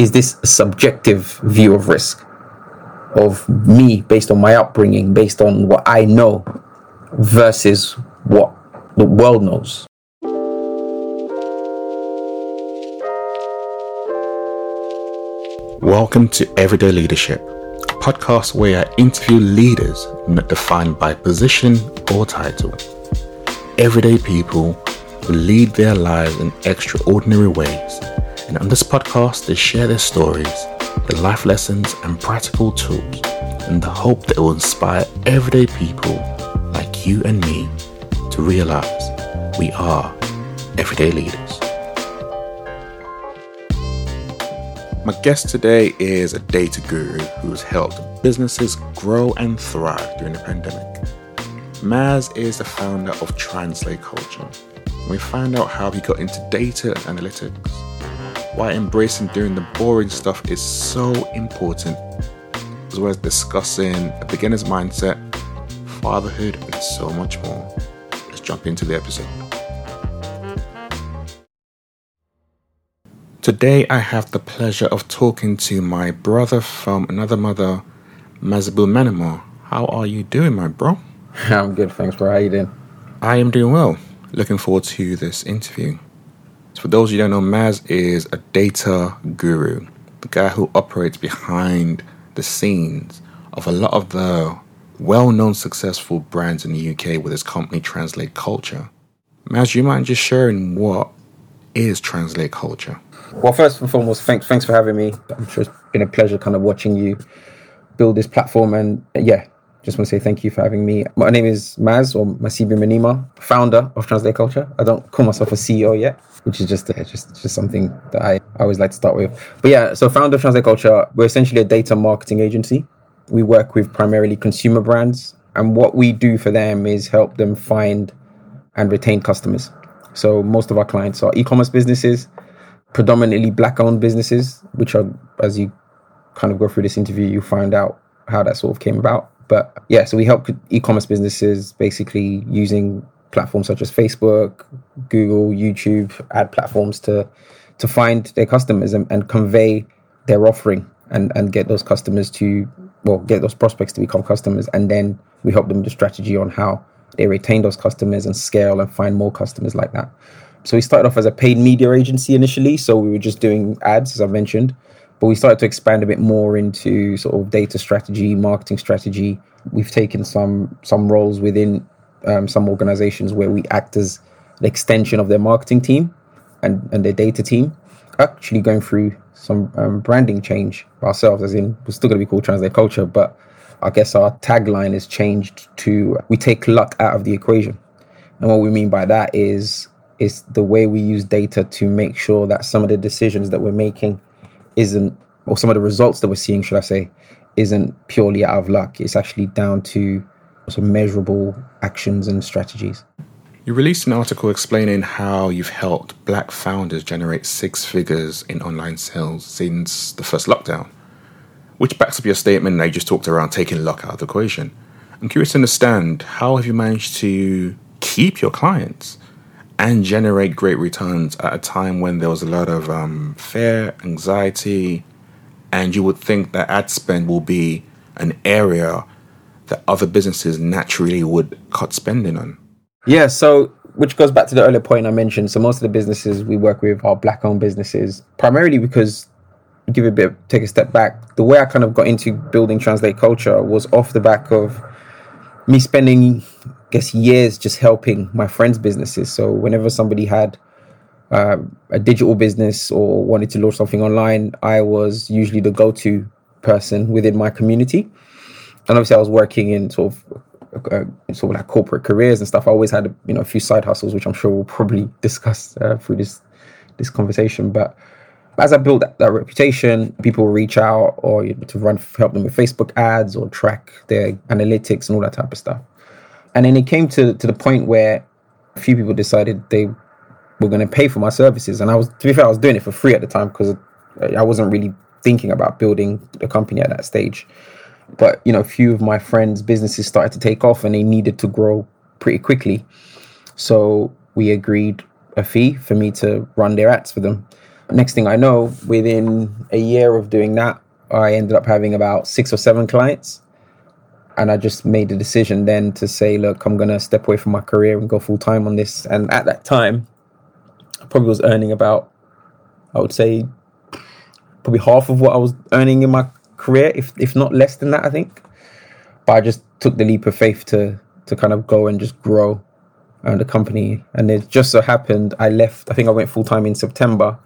is this a subjective view of risk of me based on my upbringing, based on what I know, versus what the world knows? Welcome to Everyday Leadership, a podcast where I interview leaders not defined by position or title. Everyday people who lead their lives in extraordinary ways. And on this podcast, they share their stories, their life lessons, and practical tools in the hope that it will inspire everyday people like you and me to realize we are everyday leaders. My guest today is a data guru who's helped businesses grow and thrive during the pandemic. Mas is the founder of Translate Culture. We find out how he got into data analytics, why embracing doing the boring stuff is so important, as well as discussing a beginner's mindset, fatherhood, and so much more. Let's jump into the episode. Today, I have the pleasure of talking to my brother from another mother, Masibu Manima. How are you doing, my bro? I'm good, thanks, bro. How you doing? I am doing well. Looking forward to this interview. So for those of you who don't know, Mas is a data guru, the guy who operates behind the scenes of a lot of the well known successful brands in the UK with his company Translate Culture. Mas, you mind just sharing what is Translate Culture? Well, first and foremost, thanks thanks for having me. I'm sure it's been a pleasure kind of watching you build this platform. And yeah, just want to say thank you for having me. My name is Mas or Masibu Manima, founder of Translate Culture. I don't call myself a CEO yet, which is just just just something that I, I always like to start with. But yeah, so founder of Translate Culture, we're essentially a data marketing agency. We work with primarily consumer brands, and what we do for them is help them find and retain customers. So most of our clients are e-commerce businesses predominantly black owned businesses, which are, as you kind of go through this interview, you find out how that sort of came about. But yeah, so we help e commerce businesses basically using platforms such as Facebook, Google, YouTube, ad platforms to to find their customers and, and convey their offering and, and get those customers to well get those prospects to become customers and then we help them with the strategy on how they retain those customers and scale and find more customers like that. So we started off as a paid media agency initially. So we were just doing ads, as I mentioned, but we started to expand a bit more into sort of data strategy, marketing strategy. We've taken some some roles within um, some organizations where we act as an extension of their marketing team and, and their data team. Actually, going through some um, branding change ourselves, as in we're still going to be called Translate Culture, but I guess our tagline has changed to we take luck out of the equation. And what we mean by that is is the way we use data to make sure that some of the decisions that we're making isn't, or some of the results that we're seeing, should I say, isn't purely out of luck. It's actually down to some measurable actions and strategies. You released an article explaining how you've helped black founders generate six figures in online sales since the first lockdown, which backs up your statement that you just talked around taking luck out of the equation. I'm curious to understand how have you managed to keep your clients? And generate great returns at a time when there was a lot of um, fear, anxiety, and you would think that ad spend will be an area that other businesses naturally would cut spending on. Yeah, so which goes back to the earlier point I mentioned. So most of the businesses we work with are black-owned businesses, primarily because give a bit take a step back. The way I kind of got into building Translate Culture was off the back of me spending guess years just helping my friends' businesses. So whenever somebody had uh, a digital business or wanted to launch something online, I was usually the go-to person within my community. And obviously, I was working in sort of uh, sort of like corporate careers and stuff. I always had you know a few side hustles, which I'm sure we'll probably discuss uh, through this this conversation. But as I built that, that reputation, people reach out or you know, to run help them with Facebook ads or track their analytics and all that type of stuff. And then it came to, to the point where a few people decided they were going to pay for my services. And I was, to be fair, I was doing it for free at the time because uh, I wasn't really thinking about building a company at that stage. But, you know, a few of my friends' businesses started to take off and they needed to grow pretty quickly. So we agreed a fee for me to run their ads for them. next thing I know, within a year of doing that, I ended up having about six or seven clients. And I just made the decision then to say, look, I'm to step away from my career and go full time on this. And at that time, I probably was earning about, I would say, probably half of what I was earning in my career, if if not less than that, I think. But I just took the leap of faith to to kind of go and just grow uh, the company. And it just so happened I left. I think I went full time in September.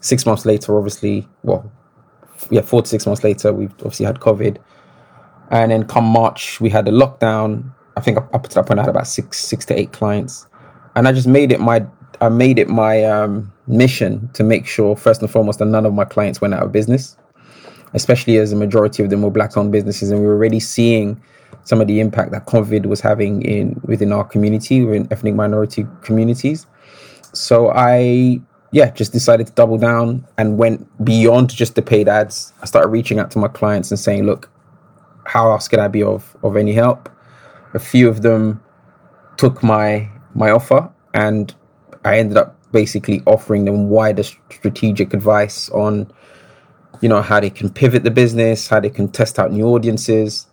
Six months later, obviously, well, yeah, four to six months later, we obviously had COVID. And then come March, we had a lockdown. I think up to that point, I had about six, six to eight clients, and I just made it my, I made it my um, mission to make sure first and foremost that none of my clients went out of business, especially as a majority of them were black-owned businesses, and we were already seeing some of the impact that COVID was having in within our community, within ethnic minority communities. So I yeah, just decided to double down and went beyond just the paid ads. I started reaching out to my clients and saying, look, how else can I be of, of any help? A few of them took my my offer and I ended up basically offering them wider strategic advice on you know how they can pivot the business, how they can test out new audiences.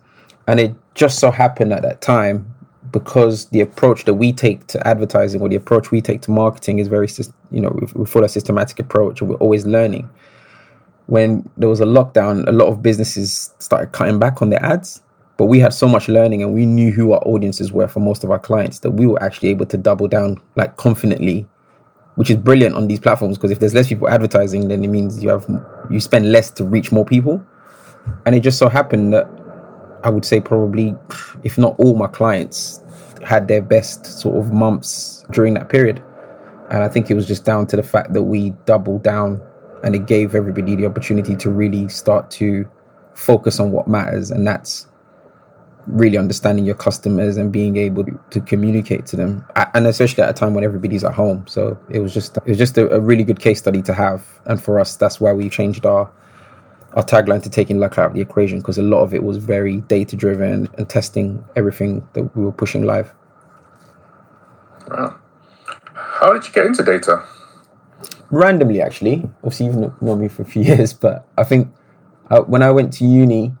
And it just so happened at that time because the approach that we take to advertising or the approach we take to marketing is very, you know, we, we follow a systematic approach and we're always learning. When there was a lockdown, a lot of businesses started cutting back on their ads, but we had so much learning and we knew who our audiences were for most of our clients that we were actually able to double down like confidently, which is brilliant on these platforms because if there's less people advertising, then it means you have you spend less to reach more people. And it just so happened that I would say probably, if not all my clients, had their best sort of months during that period. And I think it was just down to the fact that we doubled down and it gave everybody the opportunity to really start to focus on what matters. And that's really understanding your customers and being able to communicate to them. And especially at a time when everybody's at home. So it was just, it was just a, a really good case study to have. And for us, that's why we changed our our tagline to taking luck out of the equation because a lot of it was very data driven and testing everything that we were pushing live. Wow. How did you get into data? Randomly, actually. Obviously, you've known me for a few years, but I think uh, when I went to uni,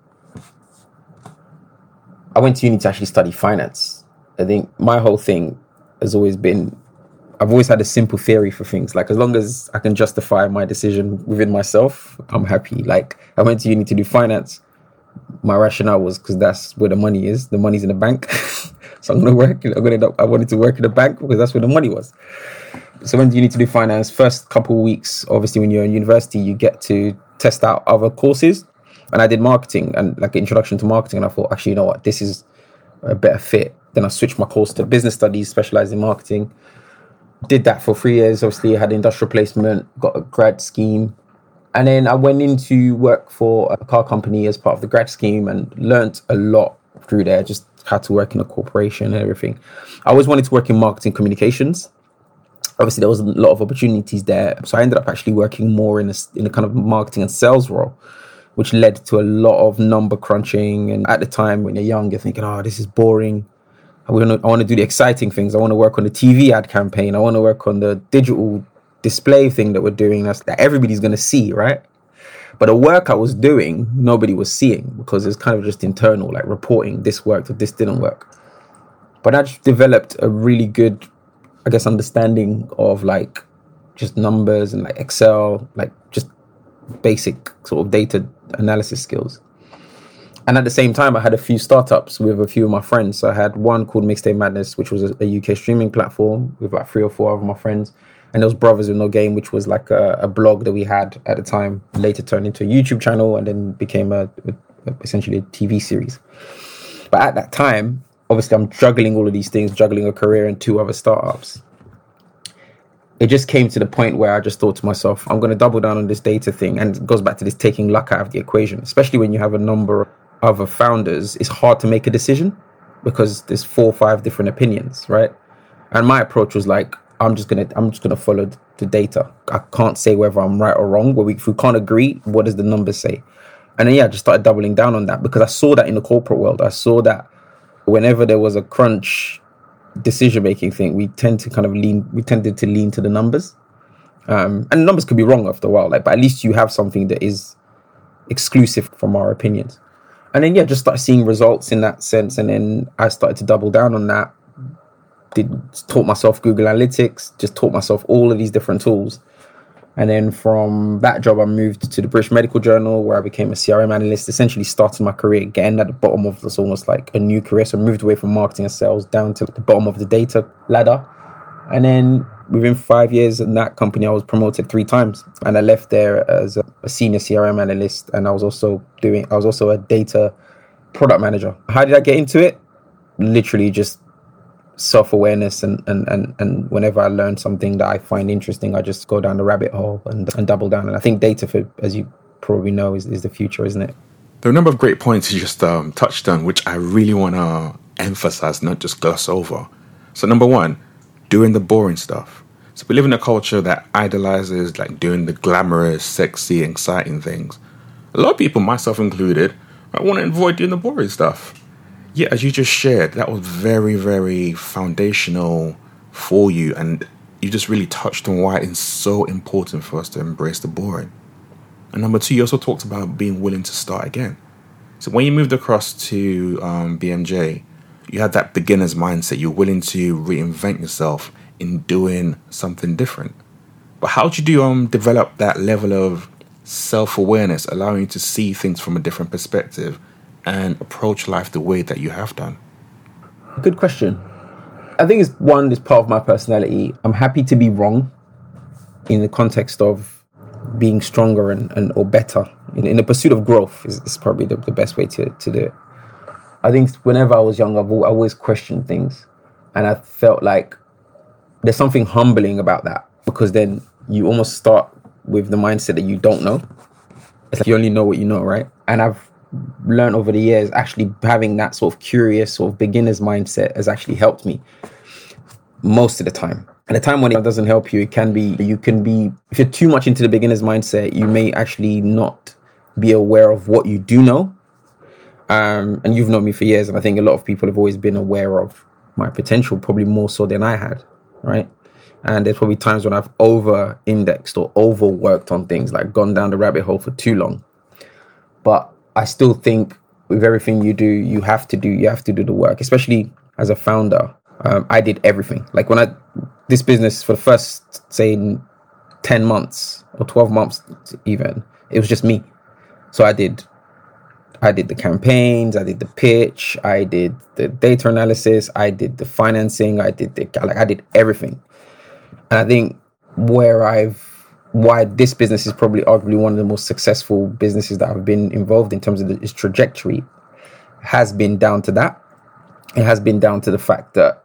I went to uni to actually study finance. I think my whole thing has always been I've always had a simple theory for things. Like as long as I can justify my decision within myself, I'm happy. Like I went to uni to do finance. My rationale was because that's where the money is. The money's in the bank, so I'm gonna work. I'm gonna. I wanted to work in the bank because that's where the money was. So when you need to do finance, first couple weeks, obviously when you're in university, you get to test out other courses. And I did marketing and like introduction to marketing, and I thought actually, you know what, this is a better fit. Then I switched my course to business studies, specialized in marketing did that for three years. Obviously, had industrial placement, got a grad scheme, and then I went into work for a car company as part of the grad scheme and learned a lot through there. Just how to work in a corporation and everything. I always wanted to work in marketing communications. Obviously, there was a lot of opportunities there, so I ended up actually working more in a in a kind of marketing and sales role, which led to a lot of number crunching. And at the time, when you're young, you're thinking, "Oh, this is boring." I want to I want to do the exciting things. I want to work on the TV ad campaign. I want to work on the digital display thing that we're doing. That's that everybody's going to see, right? But the work I was doing, nobody was seeing because it's kind of just internal, like reporting this worked or this didn't work. But I developed a really good, I guess, understanding of like just numbers and like Excel, like just basic sort of data analysis skills and at the same time, I had a few startups with a few of my friends. So I had one called Mixtape Madness, which was a, a, UK streaming platform with like three or four of my friends. And there was Brothers with No Game, which was like a, a, blog that we had at the time, later turned into a YouTube channel and then became a, a essentially a TV series. But at that time, obviously, I'm juggling all of these things, juggling a career and two other startups. It just came to the point where I just thought to myself, I'm going to double down on this data thing. And it goes back to this taking luck out of the equation, especially when you have a number of other founders, it's hard to make a decision because there's four or five different opinions, right? And my approach was like, I'm just gonna I'm just gonna follow the data. I can't say whether I'm right or wrong. But we, if we can't agree, what does the numbers say? And then yeah, I just started doubling down on that because I saw that in the corporate world. I saw that whenever there was a crunch decision making thing, we tend to kind of lean we tended to lean to the numbers. Um, and numbers could be wrong after a while, like, but at least you have something that is exclusive from our opinions. And then yeah, just start seeing results in that sense. And then I started to double down on that. Did taught myself Google Analytics, just taught myself all of these different tools. And then from that job, I moved to the British Medical Journal, where I became a CRM analyst. Essentially, started my career again at the bottom of this, almost like a new career. So I moved away from marketing and sales down to the bottom of the data ladder. And then within five years in that company, I was promoted three times, and I left there as a senior CRM analyst, and I was also doing, I was also a data product manager. How did I get into it? Literally just self awareness and, and and and whenever I learn something that I find interesting, I just go down the rabbit hole and, and double down. And I think data, for, as you probably know, is, is the future, isn't it? There are a number of great points you just um, touched on, which I really want to emphasize, not just gloss over. So, number one, doing the boring stuff. So, we live in a culture that idolizes like doing the glamorous, sexy, exciting things. A lot of people, myself included, I want to avoid doing the boring stuff yeah, as you just shared, that was very, very foundational for you. And you just really touched on why it's so important for us to embrace the boring. And number two, you also talked about being willing to start again. So when you moved across to um, BMJ, you had that beginner's mindset. You're willing to reinvent yourself in doing something different. But how did you um, develop that level of self awareness, allowing you to see things from a different perspective and approach life the way that you have done? Good question. I think it's one, it's part of my personality. I'm happy to be wrong in the context of being stronger and, and or better in, in the pursuit of growth is, is probably the, the best way to, to do it. I think whenever I was young, I've always questioned things, and I felt like there's something humbling about that because then you almost start with the mindset that you don't know. It's like you only know what you know, right? And I've learned over the years, actually having that sort of curious sort of beginner's mindset has actually helped me most of the time. At a time when it doesn't help you, it can be you can be if you're too much into the beginner's mindset, you may actually not be aware of what you do know. Um, and you've known me for years, and I think a lot of people have always been aware of my potential, probably more so than I had, right? And there's probably times when I've over indexed or overworked on things, like gone down the rabbit hole for too long. But I still think with everything you do, you have to do you have to do the work, especially as a founder. Um, I did everything. Like when I this business for the first say ten months or twelve months even, it was just me. So I did I did the campaigns, I did the pitch, I did the data analysis, I did the financing, I did the like I did everything. And I think where I've why this business is probably arguably one of the most successful businesses that I've been involved in terms of its trajectory has been down to that. It has been down to the fact that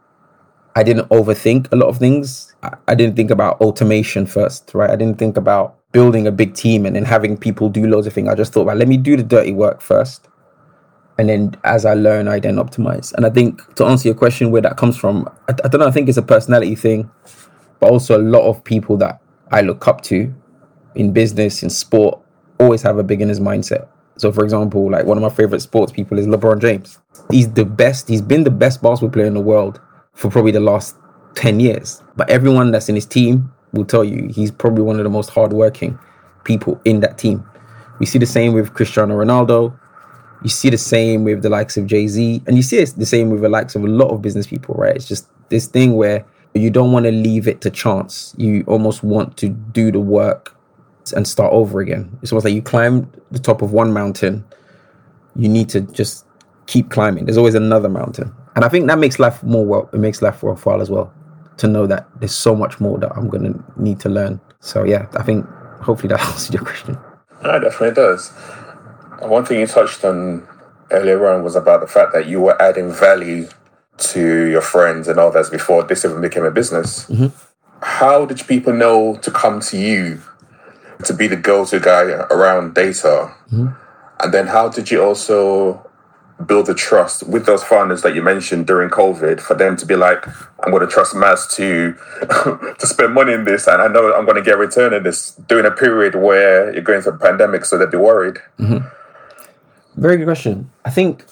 I didn't overthink a lot of things. I didn't think about automation first, right? I didn't think about building a big team and then having people do loads of things. I just thought, about let me do the dirty work first. And then as I learn, I then optimize. And I think to answer your question, where that comes from, I, I don't know, I think it's a personality thing, but also a lot of people that I look up to in business, in sport, always have a beginner's mindset. So, for example, like one of my favorite sports people is LeBron James. He's the best, he's been the best basketball player in the world for probably the last 10 years. But everyone that's in his team will tell you he's probably one of the most hardworking people in that team. We see the same with Cristiano Ronaldo. You see the same with the likes of Jay Z. And you see it's the same with the likes of a lot of business people, right? It's just this thing where you don't want to leave it to chance. You almost want to do the work and start over again. It's almost like you climb the top of one mountain, you need to just keep climbing. There's always another mountain. And I think that makes life more well, it makes life worthwhile as well to know that there's so much more that I'm going to need to learn. So, yeah, I think hopefully that answers your question. No, definitely does. One thing you touched on earlier on was about the fact that you were adding value to your friends and others before this even became a business. Mm-hmm. How did people know to come to you to be the go-to guy around data? Mm-hmm. And then how did you also build the trust with those founders that you mentioned during COVID for them to be like, I'm going to trust Mas to to spend money in this, and I know I'm going to get a return in this during a period where you're going through a pandemic, so they'd be worried. Mm-hmm. Very good question. I think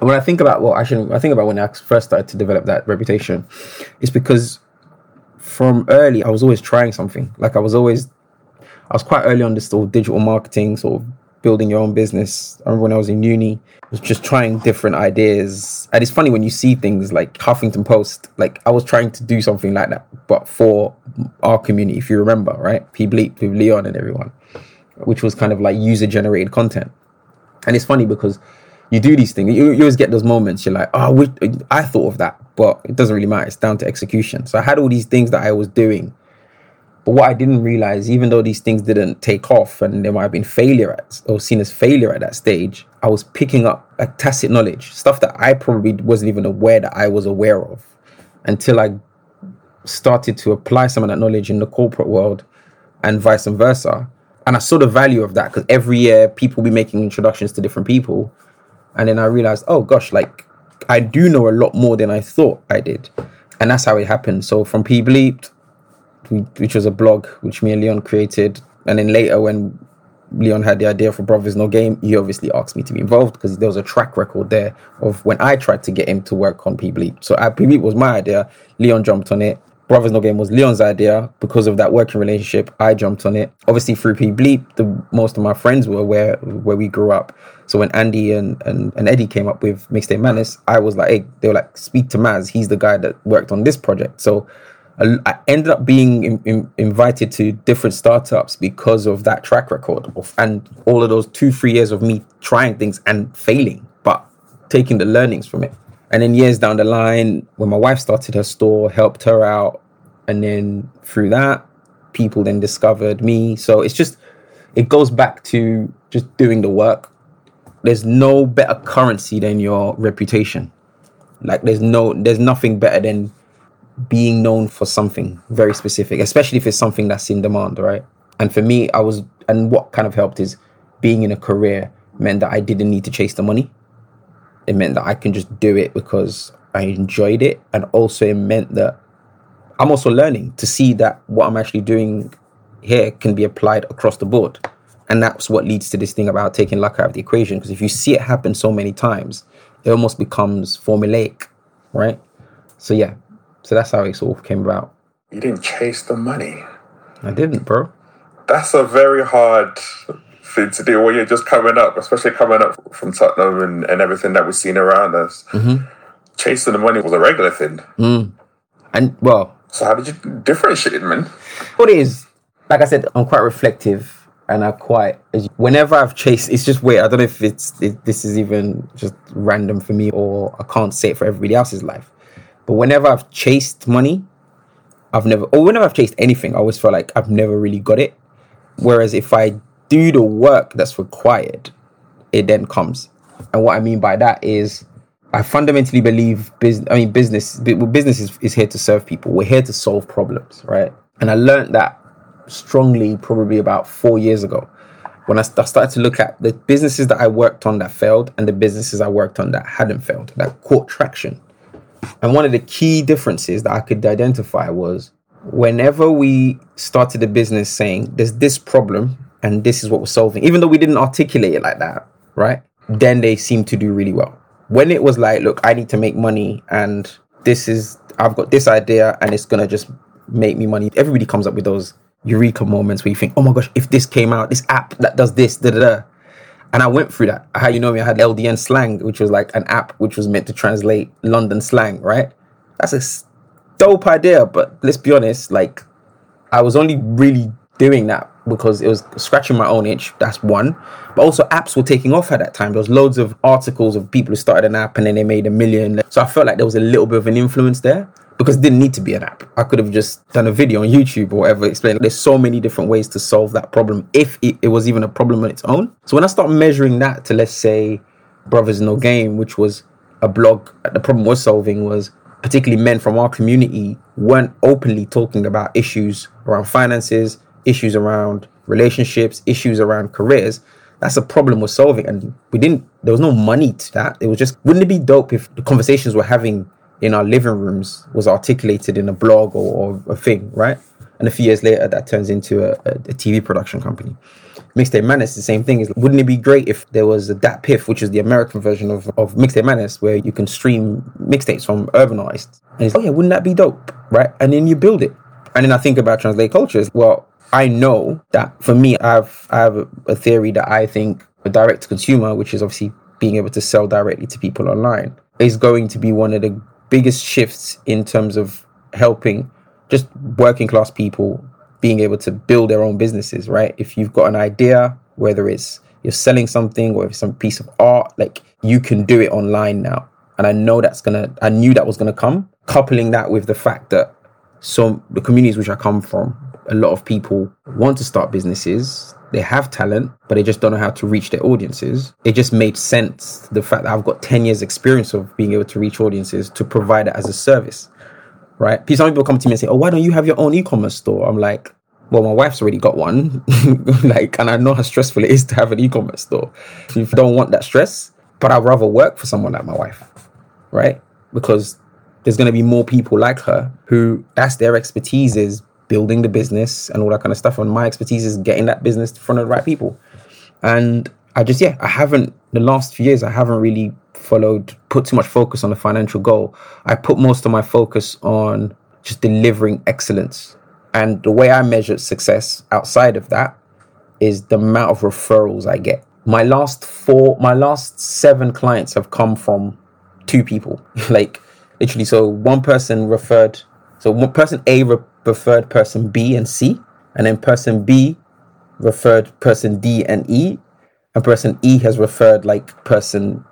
when I think about well, actually, I think about when I first started to develop that reputation, it's because from early, I was always trying something. Like I was always, I was quite early on this sort of digital marketing, sort of building your own business. I remember when I was in uni, I was just trying different ideas. And it's funny when you see things like Huffington Post, like I was trying to do something like that, but for our community, if you remember, right? P Bleep Leon and everyone, which was kind of like user generated content. And it's funny because you do these things, you, you always get those moments, you're like, oh, we, I thought of that, but it doesn't really matter. It's down to execution. So I had all these things that I was doing but what I didn't realize, even though these things didn't take off and there might have been failure at, or seen as failure at that stage, I was picking up like tacit knowledge, stuff that I probably wasn't even aware that I was aware of until I started to apply some of that knowledge in the corporate world and vice versa. And I saw the value of that because every year people be making introductions to different people. And then I realized, oh gosh, like I do know a lot more than I thought I did. And that's how it happened. So from P Bleeped which was a blog which me and Leon created. And then later, when Leon had the idea for Brothers No Game, he obviously asked me to be involved because there was a track record there of when I tried to get him to work on P Bleep. So P Bleep was my idea. Leon jumped on it. Brothers No Game was Leon's idea because of that working relationship. I jumped on it. Obviously through P Bleep, the most of my friends were where where we grew up. So when Andy and, and, and Eddie came up with Mixtape Madness, I was like, hey, they were like, speak to Mas. He's the guy that worked on this project. So I ended up being in, in, invited to different startups because of that track record of, and all of those two, three years of me trying things and failing, but taking the learnings from it. And then years down the line, when my wife started her store, helped her out. And then through that, people then discovered me. So it's just, it goes back to just doing the work. There's no better currency than your reputation. Like there's no, there's nothing better than being known for something very specific, especially if it's something that's in demand, right? And for me, I was, and what kind of helped is being in a career meant that I didn't need to chase the money. It meant that I can just do it because I enjoyed it. And also, it meant that I'm also learning to see that what I'm actually doing here can be applied across the board. And that's what leads to this thing about taking luck out of the equation. Because if you see it happen so many times, it almost becomes formulaic, right? So, yeah, so that's how it sort of came about. You didn't chase the money. I didn't, bro. That's a very hard thing to do when you're just coming up, especially coming up from Tottenham and, and everything that we've seen around us. Mm-hmm. Chasing the money was a regular thing. Mm. And well, so how did you differentiate, man? What is like I said, I'm quite reflective and I quite whenever I've chased it's just weird. I don't know if it's it, this is even just random for me or I can't say it for everybody else's life. But whenever I've chased money, I've never, or whenever I've chased anything, I always feel like I've never really got it. Whereas if I do the work that's required, it then comes. And what I mean by that is, I fundamentally believe business. I mean, business. Business is, is here to serve people. We're here to solve problems, right? And I learned that strongly probably about four years ago when I started to look at the businesses that I worked on that failed and the businesses I worked on that hadn't failed, that caught traction. And one of the key differences that I could identify was whenever we started a business saying there's this problem and this is what we're solving, even though we didn't articulate it like that, right? Then they seemed to do really well. When it was like, look, I need to make money and this is, I've got this idea and it's going to just make me money. Everybody comes up with those eureka moments where you think, oh my gosh, if this came out, this app that does this, da da da. And I went through that. How you know me? I had LDN slang, which was like an app which was meant to translate London slang, right? That's a dope idea, but let's be honest, like I was only really doing that because it was scratching my own itch. That's one. But also apps were taking off at that time. There was loads of articles of people who started an app and then they made a million. So I felt like there was a little bit of an influence there because it didn't need to be an app. I could have just done a video on YouTube or whatever explaining there's so many different ways to solve that problem if it, it, was even a problem on its own. So when I start measuring that to let's say Brothers No Game, which was a blog, the problem we're solving was particularly men from our community weren't openly talking about issues around finances, issues around relationships, issues around careers. That's a problem we're solving. And we didn't, there was no money to that. It was just, wouldn't it be dope if the conversations we're having in our living rooms was articulated in a blog or, or a thing, right? And a few years later, that turns into a, a, a TV production company. Mixtape Madness, the same thing. Is wouldn't it be great if there was a DatPiff, which is the American version of, of Mixtape Madness, where you can stream mixtapes from urban artists? And it's, oh yeah, wouldn't that be dope, right? And then you build it, And then I think about translate cultures. Well, I know that for me, I've I have a theory that I think a direct to consumer, which is obviously being able to sell directly to people online, is going to be one of the biggest shifts in terms of helping just working class people being able to build their own businesses, right? If you've got an idea, whether it's you're selling something or if it's some piece of art, like you can do it online now. And I know that's gonna I knew that was gonna come. Coupling that with the fact that some the communities which I come from, a lot of people want to start businesses. They have talent, but they just don't know how to reach their audiences. It just made sense the fact that I've got 10 years experience of being able to reach audiences to provide it as a service. Right? Some people come to me and say, Oh, why don't you have your own e-commerce store? I'm like, well, my wife's already got one. like, and I know how stressful it is to have an e-commerce store. You don't want that stress, but I'd rather work for someone like my wife, right? Because there's going to be more people like her who that's their expertise is building the business and all that kind of stuff. And my expertise is getting that business in front of the right people. And I just, yeah, I haven't, the last few years, I haven't really followed, put too much focus on the financial goal. I put most of my focus on just delivering excellence. And the way I measure success outside of that is the amount of referrals I get. My last four, my last seven clients have come from two people. like literally, so one person referred, so one person A re- referred person B and C, and then person B referred person D and E, and person E has referred like person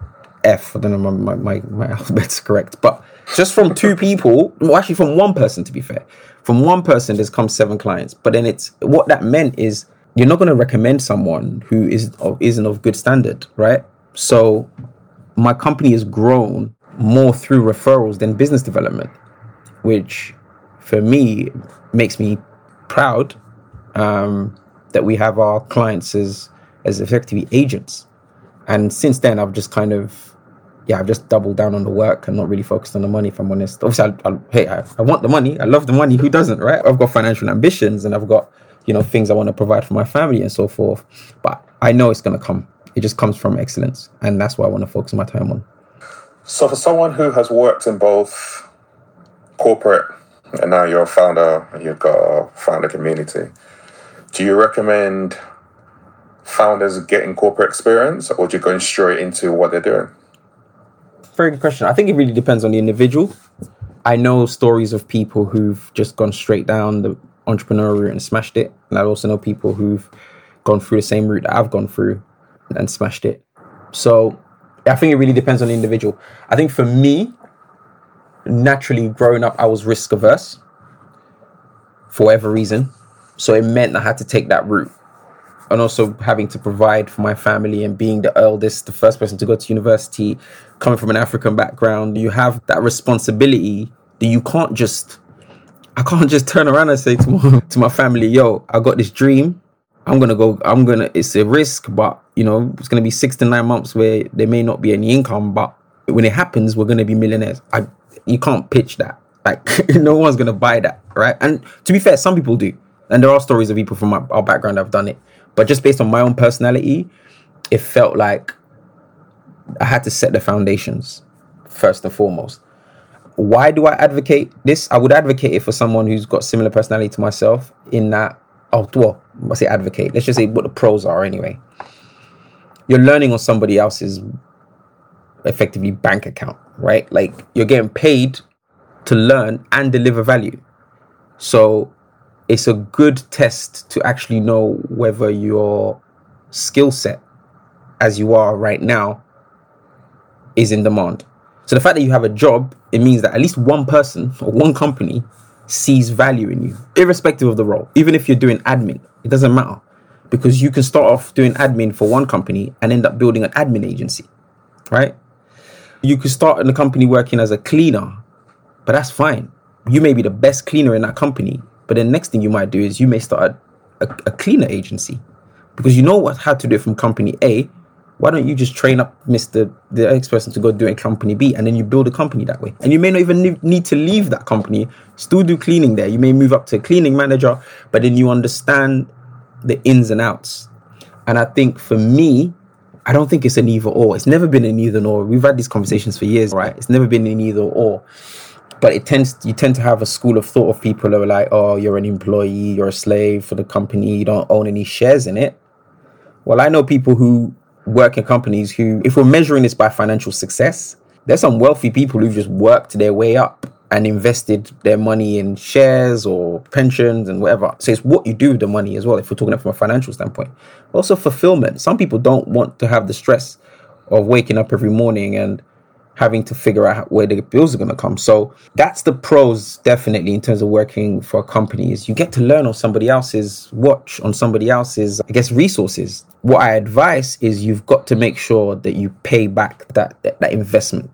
F. I don't know my, my, my alphabet's correct, but just from two people, well, actually from one person to be fair, from one person there's come seven clients. But then it's what that meant is you're not going to recommend someone who is of, isn't of good standard, right? So my company has grown more through referrals than business development, which for me makes me proud um, that we have our clients as as effectively agents. And since then, I've just kind of yeah, I've just doubled down on the work and not really focused on the money. If I'm honest, obviously, I, I, hey, I, I want the money. I love the money. Who doesn't, right? I've got financial ambitions and I've got you know things I want to provide for my family and so forth. But I know it's going to come. It just comes from excellence, and that's what I want to focus my time on. So, for someone who has worked in both corporate and now you're a founder, and you've got a founder community, do you recommend founders getting corporate experience or do you go straight into what they're doing? Very good question. I think it really depends on the individual. I know stories of people who've just gone straight down the entrepreneurial route and smashed it. And I also know people who've gone through the same route that I've gone through and smashed it. So I think it really depends on the individual. I think for me, naturally growing up, I was risk averse for whatever reason. So it meant I had to take that route. And also having to provide for my family and being the eldest, the first person to go to university, coming from an African background, you have that responsibility that you can't just I can't just turn around and say to my, to my family, yo, I got this dream. I'm gonna go. I'm gonna. It's a risk, but you know, it's gonna be six to nine months where there may not be any income. But when it happens, we're gonna be millionaires. I, you can't pitch that. Like, no one's gonna buy that, right? And to be fair, some people do, and there are stories of people from my, our background that have done it. But just based on my own personality, it felt like I had to set the foundations first and foremost. Why do I advocate this? I would advocate it for someone who's got similar personality to myself in that oh well, I say advocate. Let's just say what the pros are anyway. You're learning on somebody else's effectively bank account, right? Like you're getting paid to learn and deliver value. So it's a good test to actually know whether your skill set as you are right now is in demand. So the fact that you have a job, it means that at least one person or one company sees value in you, irrespective of the role. Even if you're doing admin, it doesn't matter because you can start off doing admin for one company and end up building an admin agency, right? You could start in a company working as a cleaner, but that's fine. You may be the best cleaner in that company, but the next thing you might do is you may start a, a, a cleaner agency because you know what how to do it from company A why don't you just train up Mr. the X person to go do it company B and then you build a company that way? And you may not even need to leave that company, still do cleaning there. You may move up to a cleaning manager, but then you understand the ins and outs. And I think for me, I don't think it's an either or. It's never been an either or. We've had these conversations for years, right? It's never been an either or. but it tends you tend to have a school of thought of people who are like, oh, you're an employee, you're a slave for the company, you don't own any shares in it. Well, I know people who work in companies who, if we're measuring this by financial success, there's some wealthy people who've just worked their way up and invested their money in shares or pensions and whatever. So it's what you do with the money as well, if we're talking from a financial standpoint. Also, fulfillment. Some people don't want to have the stress of waking up every morning and having to figure out where the bills are going to come. So that's the pros, definitely, in terms of working for a company is you get to learn on somebody else's watch, on somebody else's, I guess, resources. What I advise is you've got to make sure that you pay back that that, that investment,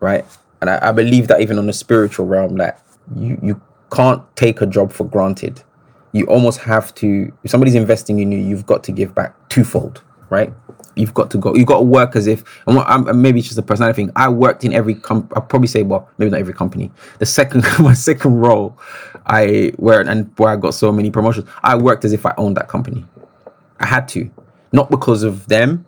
right? And I, I believe that even on the spiritual realm, that you you can't take a job for granted. You almost have to. If somebody's investing in you, you've got to give back twofold, right? you've got to go. You've got to work as if. And what, I'm, maybe it's just a personality thing. I worked in every. Com- I'll probably say, well, maybe not every company. The second, my second role, I where and where I got so many promotions. I worked as if I owned that company. I had to, not because of them,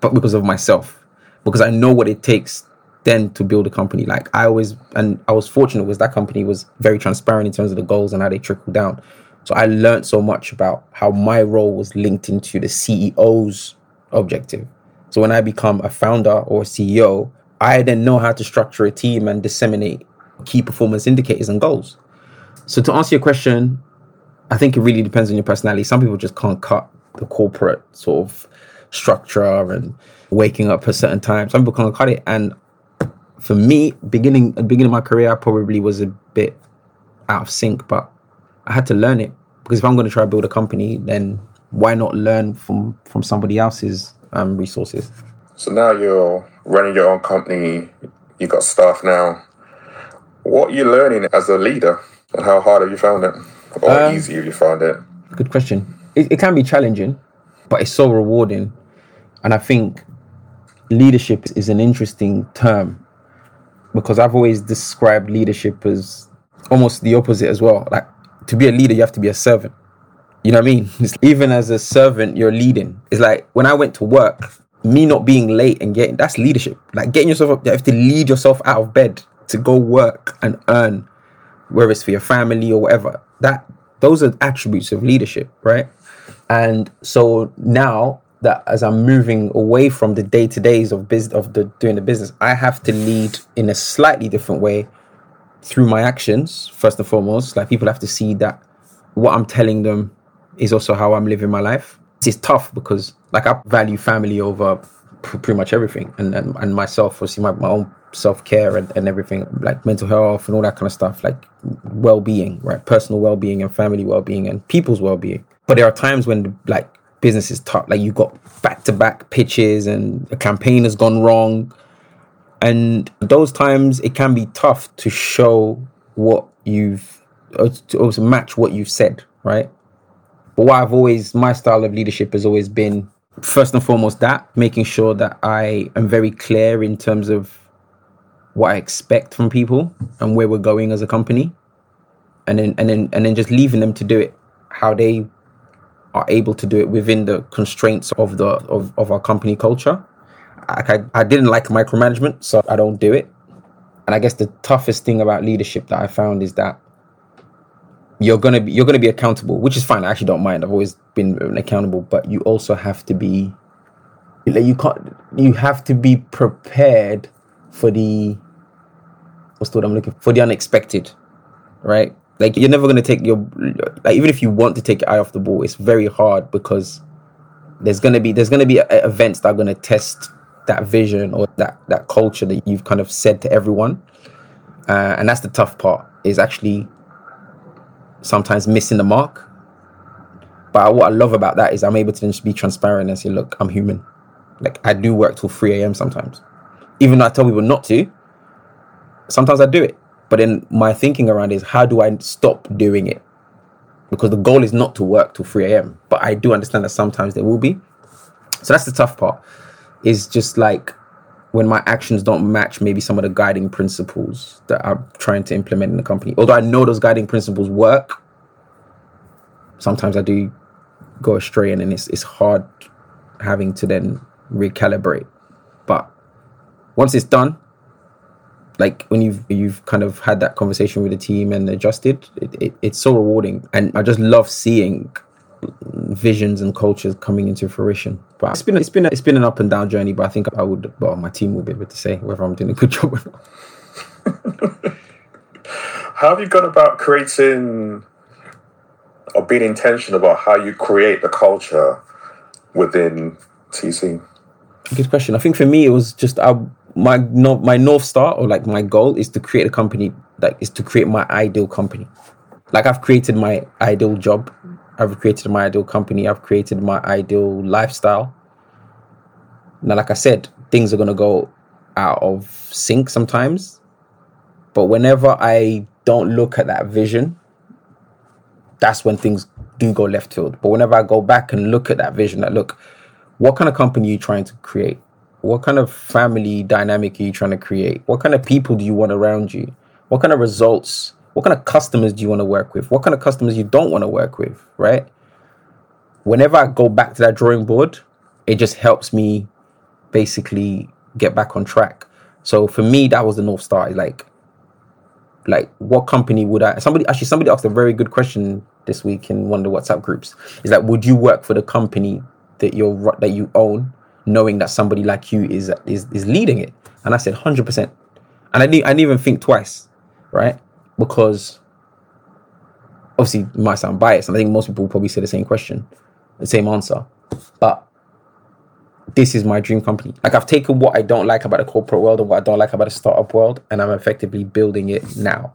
but because of myself. Because I know what it takes then to build a company. Like I always, and I was fortunate was that company was very transparent in terms of the goals and how they trickle down. So I learned so much about how my role was linked into the CEO's objective. So when I become a founder or a CEO, I then know how to structure a team and disseminate key performance indicators and goals. So to answer your question, I think it really depends on your personality. Some people just can't cut the corporate sort of structure and waking up at certain time. Some people can't cut it. And for me, beginning at the beginning of my career, I probably was a bit out of sync, but I had to learn it because if I'm going to try to build a company, then why not learn from from somebody else's um, resources? So now you're running your own company. you've got staff now. What are you learning as a leader, and how hard have you found it, or um, easy have you found it? Good question. It, it can be challenging, but it's so rewarding, and I think leadership is an interesting term because I've always described leadership as almost the opposite as well. Like to be a leader, you have to be a servant. You know what I mean? Even as a servant, you're leading. It's like when I went to work, me not being late and getting that's leadership. Like getting yourself up, you have to lead yourself out of bed to go work and earn, whether it's for your family or whatever. That those are attributes of leadership, right? And so now that as I'm moving away from the day to days of business of the doing the business, I have to lead in a slightly different way through my actions first and foremost. Like people have to see that what I'm telling them is also how I'm living my life. It's tough because like I value family over pretty much everything and, and, and myself, obviously my, my own self care and, and everything, like mental health and all that kind of stuff, like well being, right? Personal well being and family well being and people's well being. But there are times when like business is tough, like you got back to back pitches and a campaign has gone wrong. And those times it can be tough to show what you've, uh, to also match what you've said, right? But what I've always, my style of leadership has always been first and foremost that making sure that I am very clear in terms of what I expect from people and where we're going as a company, and then and then and then just leaving them to do it how they are able to do it within the constraints of the of, of our company culture. I, I didn't like micromanagement, so I don't do it. And I guess the toughest thing about leadership that I found is that you're gonna be you're gonna be accountable, which is fine. I actually don't mind. I've always been accountable, but you also have to be like you can't you have to be prepared for the what's the word I'm looking for, for the unexpected, right? Like you're never gonna take your like even if you want to take your eye off the ball, it's very hard because there's gonna be there's gonna be events that are gonna test that vision or that that culture that you've kind of said to everyone, uh, and that's the tough part is actually sometimes missing the mark. But what I love about that is I'm able to just be transparent and say, look, I'm human. Like I do work till 3 a.m. sometimes. Even though I tell people not to, sometimes I do it. But then my thinking around is how do I stop doing it? Because the goal is not to work till 3 a.m. But I do understand that sometimes there will be. So that's the tough part. Is just like when my actions don't match maybe some of the guiding principles that I'm trying to implement in the company. Although I know those guiding principles work, sometimes I do go astray and then it's it's hard having to then recalibrate. But once it's done, like when you've you've kind of had that conversation with the team and adjusted it, it, it's so rewarding. And i just love seeing visions and cultures coming into fruition. But it's been it's been it's been an up and down journey but i think i would well my team will be able to say whether i'm doing a good job or not. How have you gone about creating or being intentional about how you create the culture within TC? good question. I think for me it was just I, my no, my north star or like my goal is to create a company that is to create my ideal company. Like i've created my ideal job. I've created my ideal company. I've created my ideal lifestyle. Now like i said things are going to go out of sync sometimes. But whenever i don't look at that vision that's when things do go left field. But whenever i go back and look at that vision that look what kind of company you trying to create what kind of family dynamic are you trying to create? What kind of people do you want around you? What kind of results what kind of customers do you want to work with? What kind of customers you don't want to work with right? Whenever i go back to that drawing board it just helps me basically get back on track. So for me that was the north star. Like like what company would i somebody actually somebody asked a very good question this week in one of the whatsapp groups. Is that would you work for the company that you're that you own knowing that somebody like you is is is leading it and i said 100% and i didn't, I didn't even think twice right because obviously it might sound biased and i think most people probably say the same question the same answer but this is my dream company. Like I've taken what I don't like about the corporate world and what I don't like about the startup world, and I'm effectively building it now.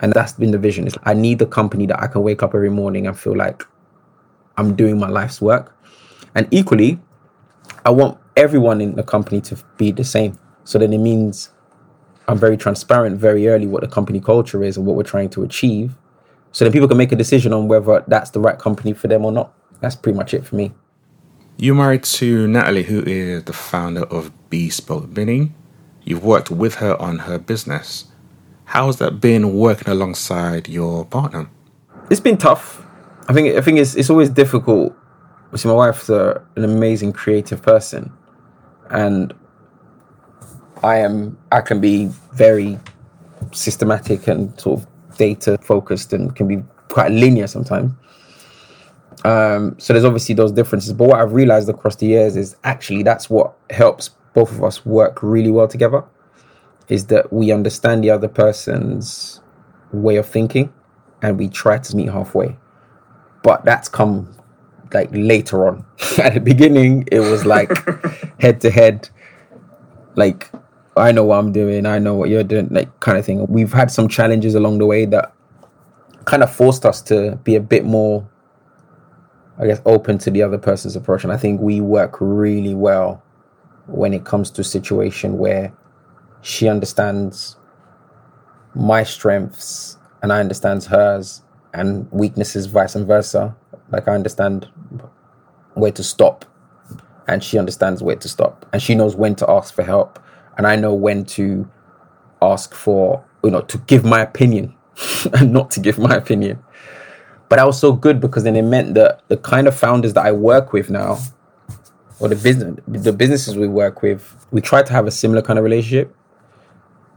And that's been the vision. Is I need the company that I can wake up every morning and feel like I'm doing my life's work. And equally, I want everyone in the company to be the same. So then it means I'm very transparent very early what the company culture is and what we're trying to achieve. So then people can make a decision on whether that's the right company for them or not. That's pretty much it for me. You're married to Natalie, who is the founder of Bespoke Binny. You've worked with her on her business. How's that been working alongside your partner? it's been tough. I think I think it's it's always difficult. See, my wife's a, an amazing creative person, and I am I can be very systematic and sort of data focused and can be quite linear sometimes. Um, so there's obviously those differences. But what I've realized across the years is actually that's what helps both of us work really well together. Is that we understand the other person's way of thinking and we try to meet halfway. But that's come like later on. At the beginning, it was like head to head, like I know what I'm doing, I know what you're doing, like kind of thing. We've had some challenges along the way that kind of forced us to be a bit more, I guess, open to the other person's approach. And I think we work really well when it comes to a situation where she understands my strengths and I understand hers and weaknesses vice versa. Like I understand where to stop and she understands where to stop and she knows when to ask for help and I know when to ask for you know to give my opinion and not to give my opinion. But that was so good because then it meant that the kind of founders that I work with now or the business the businesses we work with, we try to have a similar kind of relationship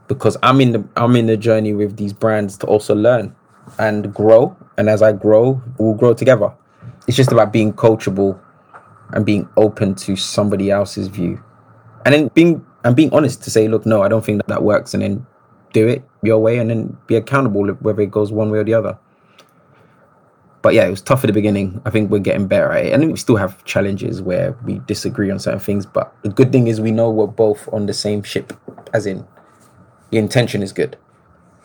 because I'm in the I'm in the journey with these brands to also learn and grow. And as I grow, we'll grow together. It's just about being coachable and being open to somebody else's view. And then being and being honest to say, look, no, I don't think that, that works, and then do it your way and then be accountable whether it goes one way or the other. But yeah, it was tough at the beginning. I think we're getting better at it. And we still have challenges where we disagree on certain things. But the good thing is we know we're both on the same ship, as in the intention is good.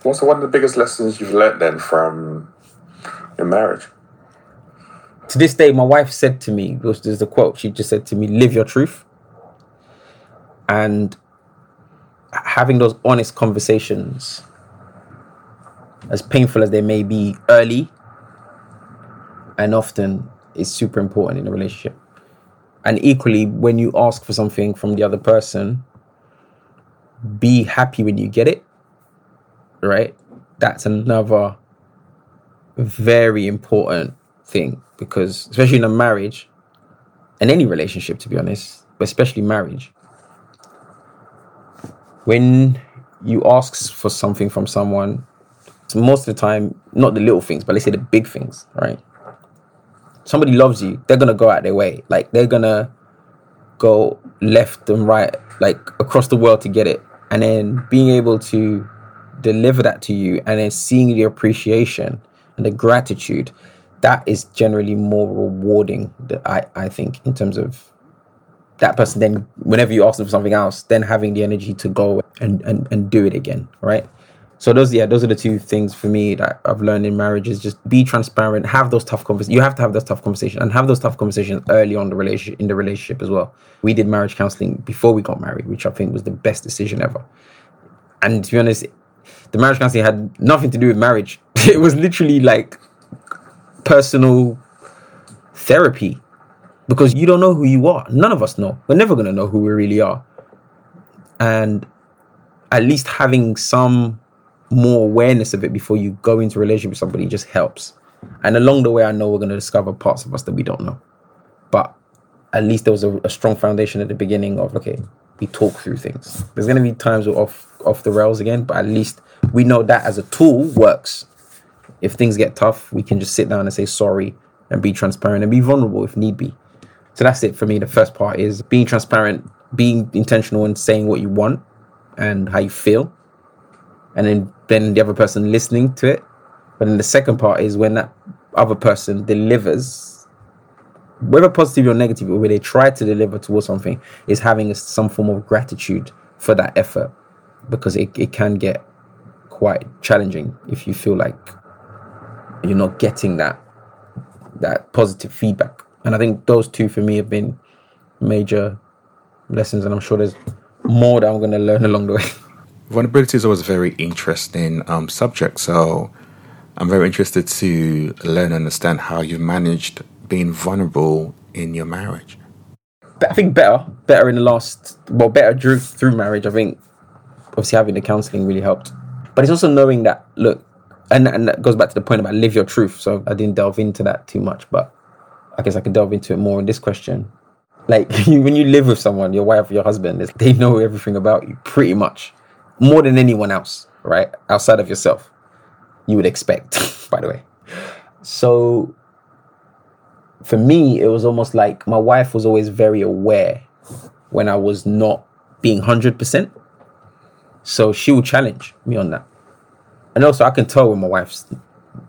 What's one of the biggest lessons you've learned then from your marriage? To this day, my wife said to me, was there's a quote, she just said to me, live your truth. And having those honest conversations, as painful as they may be early and often, is super important in a relationship. And equally, when you ask for something from the other person, be happy when you get it, right? That's another very important thing because, especially in a marriage and any relationship, to be honest, but especially marriage, when you ask for something from someone, so most of the time, not the little things, but let's say the big things, right? Somebody loves you, they're gonna go out their way. Like they're gonna go left and right, like across the world to get it. And then being able to deliver that to you and then seeing the appreciation and the gratitude, that is generally more rewarding that I, I think in terms of that person then whenever you ask them for something else, then having the energy to go and, and, and do it again, right? So those yeah, those are the two things for me that I've learned in marriage is just be transparent, have those tough conversations. You have to have those tough conversations and have those tough conversations early on the relationship in the relationship as well. We did marriage counseling before we got married, which I think was the best decision ever. And to be honest, the marriage counseling had nothing to do with marriage. It was literally like personal therapy because you don't know who you are. None of us know. We're never going to know who we really are. And at least having some more awareness of it before you go into a relationship with somebody just helps. And along the way, I know we're going to discover parts of us that we don't know. But at least there was a, a strong foundation at the beginning of, okay, we talk through things. There's going to be times we're off, off the rails again, but at least we know that as a tool works. If things get tough, we can just sit down and say sorry and be transparent and be vulnerable if need be. So that's it for me. The first part is being transparent, being intentional and saying what you want and how you feel. And then then the other person listening to it. But then the second part is when that other person delivers, whether positive or negative, or where they try to deliver towards something, is having a, some form of gratitude for that effort because it, it can get quite challenging if you feel like you're not getting that that positive feedback. And I think those two for me have been major lessons, and I'm sure there's more that I'm going to learn along the way. Vulnerability is always a very interesting um, subject, so I'm very interested to learn and understand how you've managed being vulnerable in your marriage. I think better, better in the last, well, better through, through marriage. I think obviously having the counseling really helped. But it's also knowing that, look, and, and that goes back to the point about live your truth. So I didn't delve into that too much, but I guess I could delve into it more in this question. Like when you live with someone, your wife, your husband, they know everything about you pretty much more than anyone else, right? Outside of yourself, you would expect, by the way. So for me, it was almost like my wife was always very aware when I was not being 100%. So she would challenge me on that. And also, I can tell when my wife's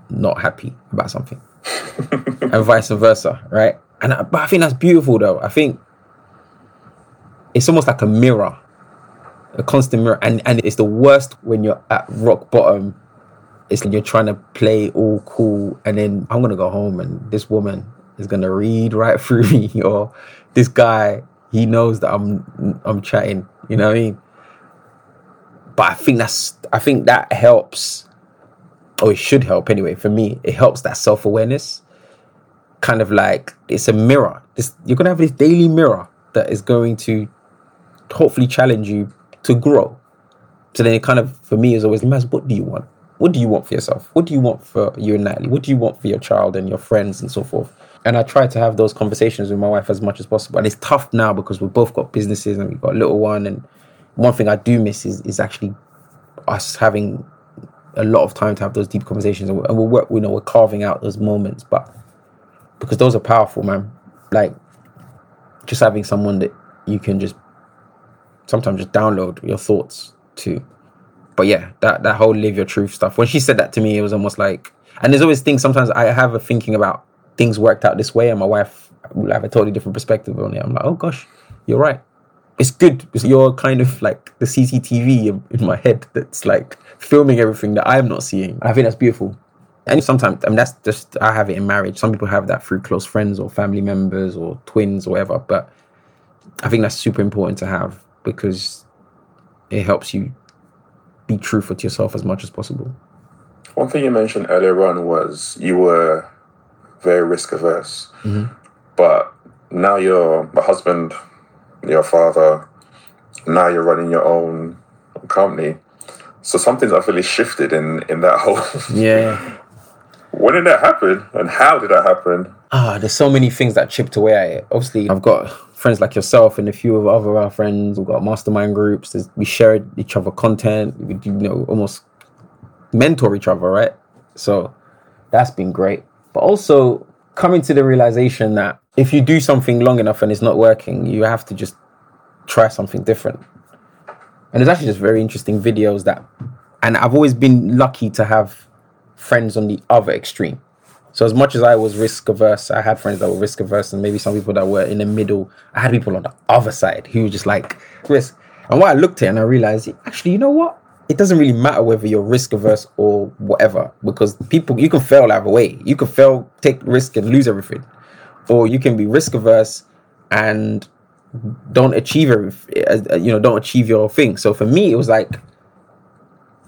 not happy about something, and vice versa, right? And I, but I think that's beautiful, though. I think it's almost like a mirror, a constant mirror, and and it's the worst when you're at rock bottom. It's when you're trying to play all cool, and then I'm gonna go home, and this woman is gonna read right through me, or this guy he knows that I'm I'm chatting. You know what I mean? But I think that's I think that helps, or it should help anyway. For me, it helps that self awareness. Kind of like it's a mirror. This, you're gonna have this daily mirror that is going to hopefully challenge you to grow. So then it kind of for me is always, Mas, what do you want? What do you want for yourself? What do you want for you and Natalie? What do you want for your child and your friends and so forth? And I try to have those conversations with my wife as much as possible. And it's tough now because we've both got businesses and we've got a little one and one thing I do miss is is actually us having a lot of time to have those deep conversations, and we're, work, you know, we're carving out those moments, but because those are powerful, man. Like just having someone that you can just sometimes just download your thoughts to. But yeah, that that whole live your truth stuff. When she said that to me, it was almost like, and there's always things. Sometimes I have a thinking about things worked out this way, and my wife will have a totally different perspective on it. I'm like, oh gosh, you're right it's good. Because you're kind of like the CCTV in my head that's like filming everything that I'm not seeing. I think that's beautiful. And sometimes, I mean, that's just, I have it in marriage. Some people have that through close friends or family members or twins or whatever. But I think that's super important to have because it helps you be truthful to yourself as much as possible. One thing you mentioned earlier on was you were very risk averse. Mm-hmm. But now you're a husband, your father, now you're running your own company. So something's actually shifted in in that whole yeah When did that happen, and how did that happen? Ah, there's so many things that chipped away at it. Obviously, I've got friends like yourself and a few of other our friends. We've got mastermind groups. There's, we share each other content. We, you know, almost mentor each other, right? So that's been great. But also coming to the realization that if you do something long enough and it's not working, you have to just try something different. And there's actually just very interesting videos that, and I've always been lucky to have friends on the other extreme. So as much as I was risk averse, I had friends that were risk averse, and maybe some people that were in the middle. I had people on the other side who were just like risk. And what I looked at and I realized, actually, you know what? It doesn't really matter whether you're risk averse or whatever, because people you can fail either way. You can fail, take risk, and lose everything, or you can be risk averse and don't achieve everything. Uh, you know, don't achieve your thing. So for me, it was like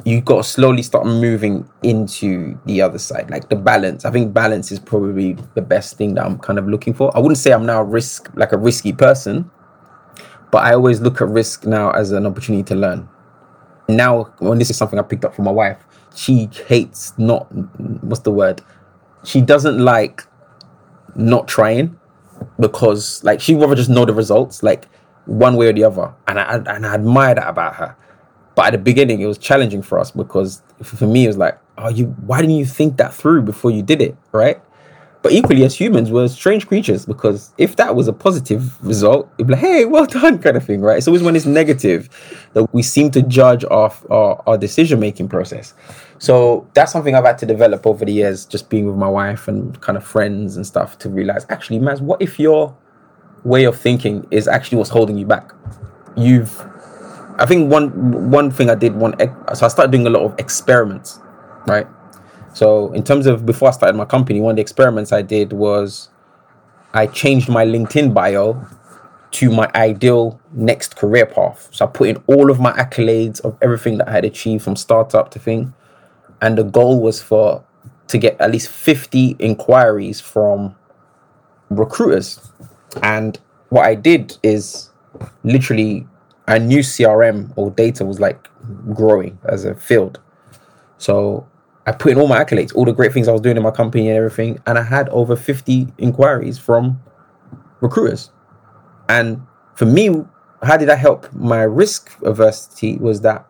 you got to slowly start moving into the other side, like the balance. I think balance is probably the best thing that I'm kind of looking for. I wouldn't say I'm now risk like a risky person, but I always look at risk now as an opportunity to learn. Now, when this is something I picked up from my wife, she hates not what's the word? She doesn't like not trying because like she rather just know the results like one way or the other, and I and I admire that about her but at the beginning, it was challenging for us because for me, it was like, oh, you, why didn't you think that through before you did it, right? But equally, as humans, we're strange creatures because if that was a positive result, it'd be like, hey, well done, kind of thing, right? It's always when it's negative that we seem to judge off our, our decision making process. So that's something I've had to develop over the years, just being with my wife and kind of friends and stuff to realize actually, man, what if your way of thinking is actually what's holding you back? You've I think one one thing I did one so I started doing a lot of experiments, right? So in terms of before I started my company, one of the experiments I did was I changed my LinkedIn bio to my ideal next career path. So I put in all of my accolades of everything that I had achieved from startup to thing. And the goal was for to get at least 50 inquiries from recruiters. And what I did is literally I knew CRM or data was like growing as a field. So I put in all my accolades, all the great things I was doing in my company and everything, and I had over 50 inquiries from recruiters. And for me, how did that help my risk aversity was that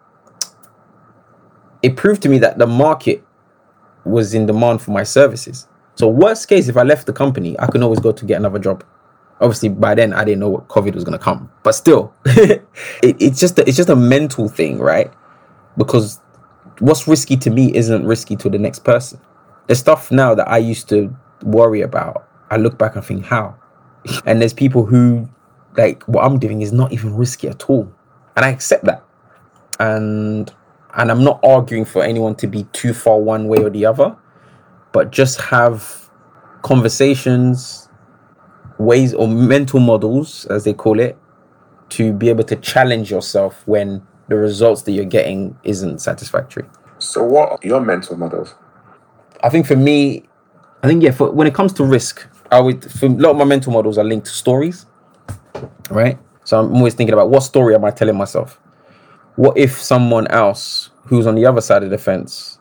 it proved to me that the market was in demand for my services. So worst case, if I left the company, I could always go to get another job obviously by then I didn't know what COVID was gonna come, but still, it, it's just a, it's just a mental thing, right? Because what's risky to me isn't risky to the next person. The stuff now that I used to worry about, I look back and think how, and there's people who like what I'm doing is not even risky at all, and I accept that, and and I'm not arguing for anyone to be too far one way or the other, but just have conversations ways or mental models, as they call it, to be able to challenge yourself when the results that you're getting isn't satisfactory. So, what are your mental models? I think for me, I think yeah, for when it comes to risk, I would for a lot of my mental models are linked to stories, right? So I'm always thinking about what story am I telling myself? What if someone else who's on the other side of the fence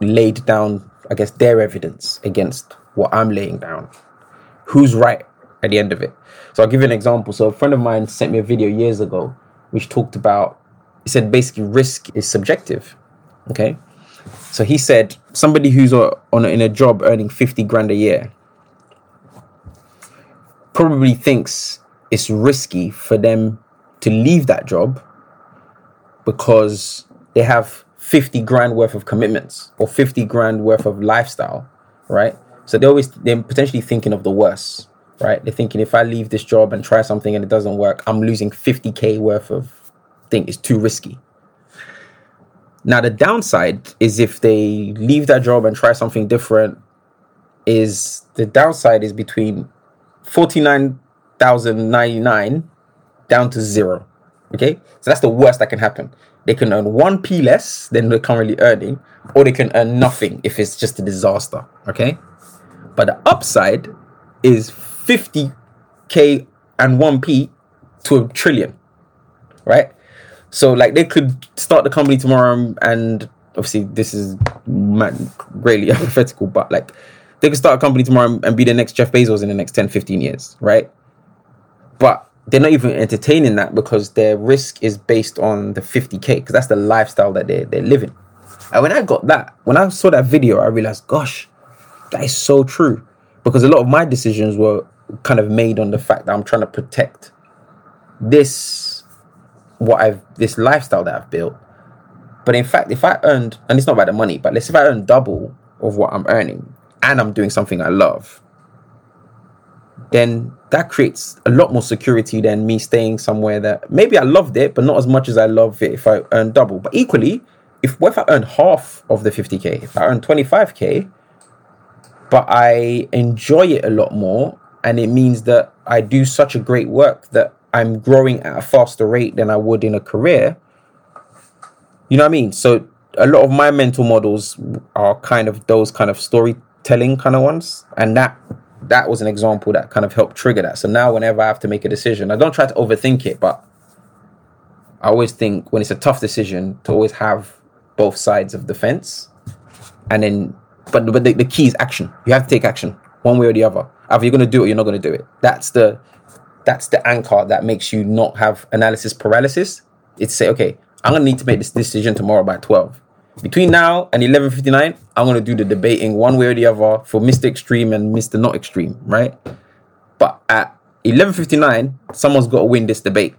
laid down, I guess, their evidence against what I'm laying down? who's right at the end of it. So I'll give you an example. So a friend of mine sent me a video years ago which talked about he said basically risk is subjective. Okay. So he said somebody who's on a, in a job earning 50 grand a year probably thinks it's risky for them to leave that job because they have 50 grand worth of commitments or 50 grand worth of lifestyle, right? So they're always they're potentially thinking of the worst, right? They're thinking if I leave this job and try something and it doesn't work, I'm losing 50k worth of thing. It's too risky. Now the downside is if they leave that job and try something different, is the downside is between 49,099 down to zero. Okay, so that's the worst that can happen. They can earn one p less than they're currently earning, or they can earn nothing if it's just a disaster. Okay, but the upside is 50k and 1p to a trillion, right? So like they could start the company tomorrow and obviously this is mad, greatly hypothetical, but like they could start a company tomorrow and be the next Jeff Bezos in the next 10, 15 years, right? But they're not even entertaining that because their risk is based on the 50k because that's the lifestyle that they're, they're living. And when I got that, when I saw that video, I realized, gosh, that is so true. Because a lot of my decisions were kind of made on the fact that I'm trying to protect this what I've this lifestyle that I've built. But in fact, if I earned, and it's not about the money, but let's if I earn double of what I'm earning and I'm doing something I love, then that creates a lot more security than me staying somewhere that maybe I loved it, but not as much as I love it if I earn double. But equally, if what if I earn half of the 50k, if I earn 25k, but I enjoy it a lot more, and it means that I do such a great work that I'm growing at a faster rate than I would in a career. You know what I mean? So a lot of my mental models are kind of those kind of storytelling kind of ones, and that that was an example that kind of helped trigger that. So now whenever I have to make a decision, I don't try to overthink it, but I always think when it's a tough decision to always have both sides of the fence, and then but but the, the key is action. You have to take action one way or the other. Either you're going to do it, or you're not going to do it. That's the that's the anchor that makes you not have analysis paralysis. It's say, okay, I'm gonna need to make this decision tomorrow by 12. Between now and 11:59, I'm gonna do the debating one way or the other for Mr. Extreme and Mr. Not Extreme, right? But at 11:59, someone's got to win this debate,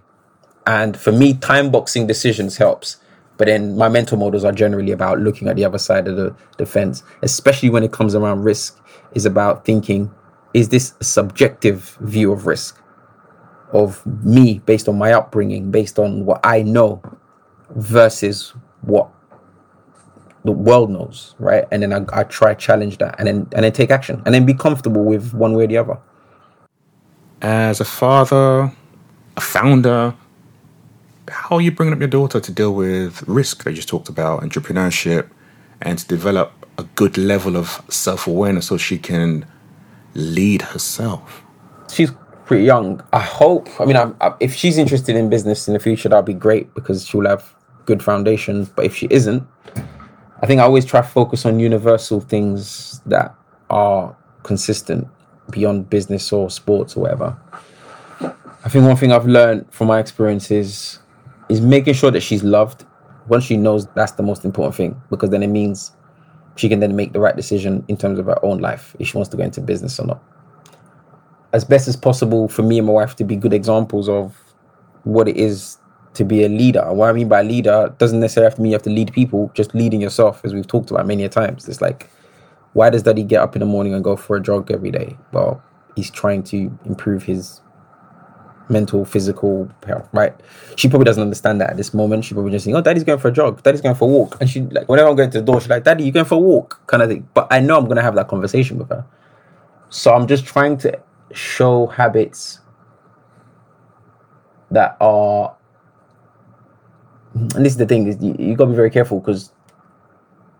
and for me, time boxing decisions helps. But then my mental models are generally about looking at the other side of the, the fence, especially when it comes around risk, is about thinking, is this a subjective view of risk? of me based on my upbringing, based on what I know versus what the world knows, right? And then I, I try challenge that and then and then take action and then be comfortable with one way or the other. As a father, a founder, how are you bringing up your daughter to deal with risk that you just talked about, entrepreneurship, and to develop a good level of self awareness so she can lead herself? She's pretty young. I hope. I mean, I, I, if she's interested in business in the future, that'd be great because she'll have good foundations. But if she isn't, I think I always try to focus on universal things that are consistent beyond business or sports or whatever. I think one thing I've learned from my experiences is making sure that she's loved. Once she knows that's the most important thing, because then it means she can then make the right decision in terms of her own life if she wants to go into business or not as best as possible for me and my wife to be good examples of what it is to be a leader. And what I mean by leader doesn't necessarily have to mean you have to lead people, just leading yourself, as we've talked about many a times. It's like, why does daddy get up in the morning and go for a jog every day? Well, he's trying to improve his mental, physical health, right? She probably doesn't understand that at this moment. She probably just think, oh, daddy's going for a jog, daddy's going for a walk. And she like whenever I'm going to the door, she's like, Daddy, you going for a walk? Kind of thing. But I know I'm gonna have that conversation with her. So I'm just trying to show habits that are and this is the thing is you, you got to be very careful because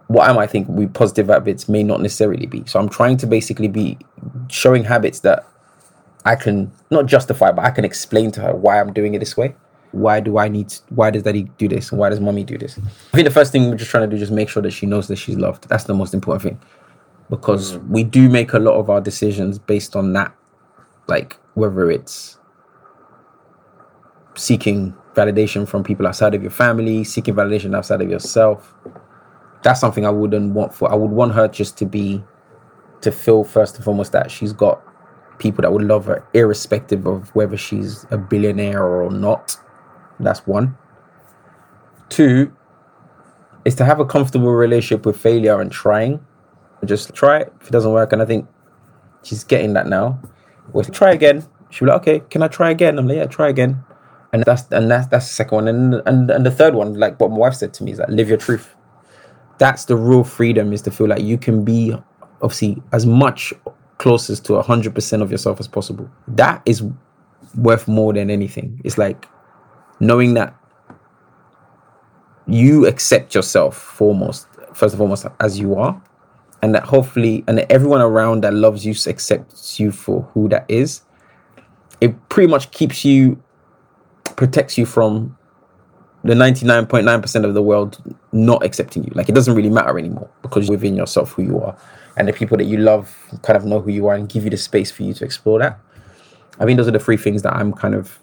what I might think we positive habits may not necessarily be. So I'm trying to basically be showing habits that I can not justify, but I can explain to her why I'm doing it this way. Why do I need? Why does daddy do this? And why does mommy do this? I think the first thing we're just trying to do is just make sure that she knows that she's loved. That's the most important thing, because mm. we do make a lot of our decisions based on that like whether it's seeking validation from people outside of your family, seeking validation outside of yourself. That's something I wouldn't want for. I would want her just to be, to feel first and foremost that she's got people that would love her, irrespective of whether she's a billionaire or not. That's one. Two is to have a comfortable relationship with failure and trying. Just try it. If it doesn't work, and I think she's getting that now. We'll try again. She'll be like, okay, can I try again? I'm like, yeah, try again. And that's and that's that's the second one. And and and the third one, like what my wife said to me, is like live your truth. That's the real freedom is to feel like you can be obviously as much closest to hundred percent of yourself as possible. That is worth more than anything. It's like knowing that you accept yourself foremost, first and foremost, as you are, and that hopefully and that everyone around that loves you accepts you for who that is it pretty much keeps you protects you from the 99.9% of the world not accepting you. Like it doesn't really matter anymore because within yourself who you are. And the people that you love kind of know who you are and give you the space for you to explore that. I mean, those are the three things that I'm kind of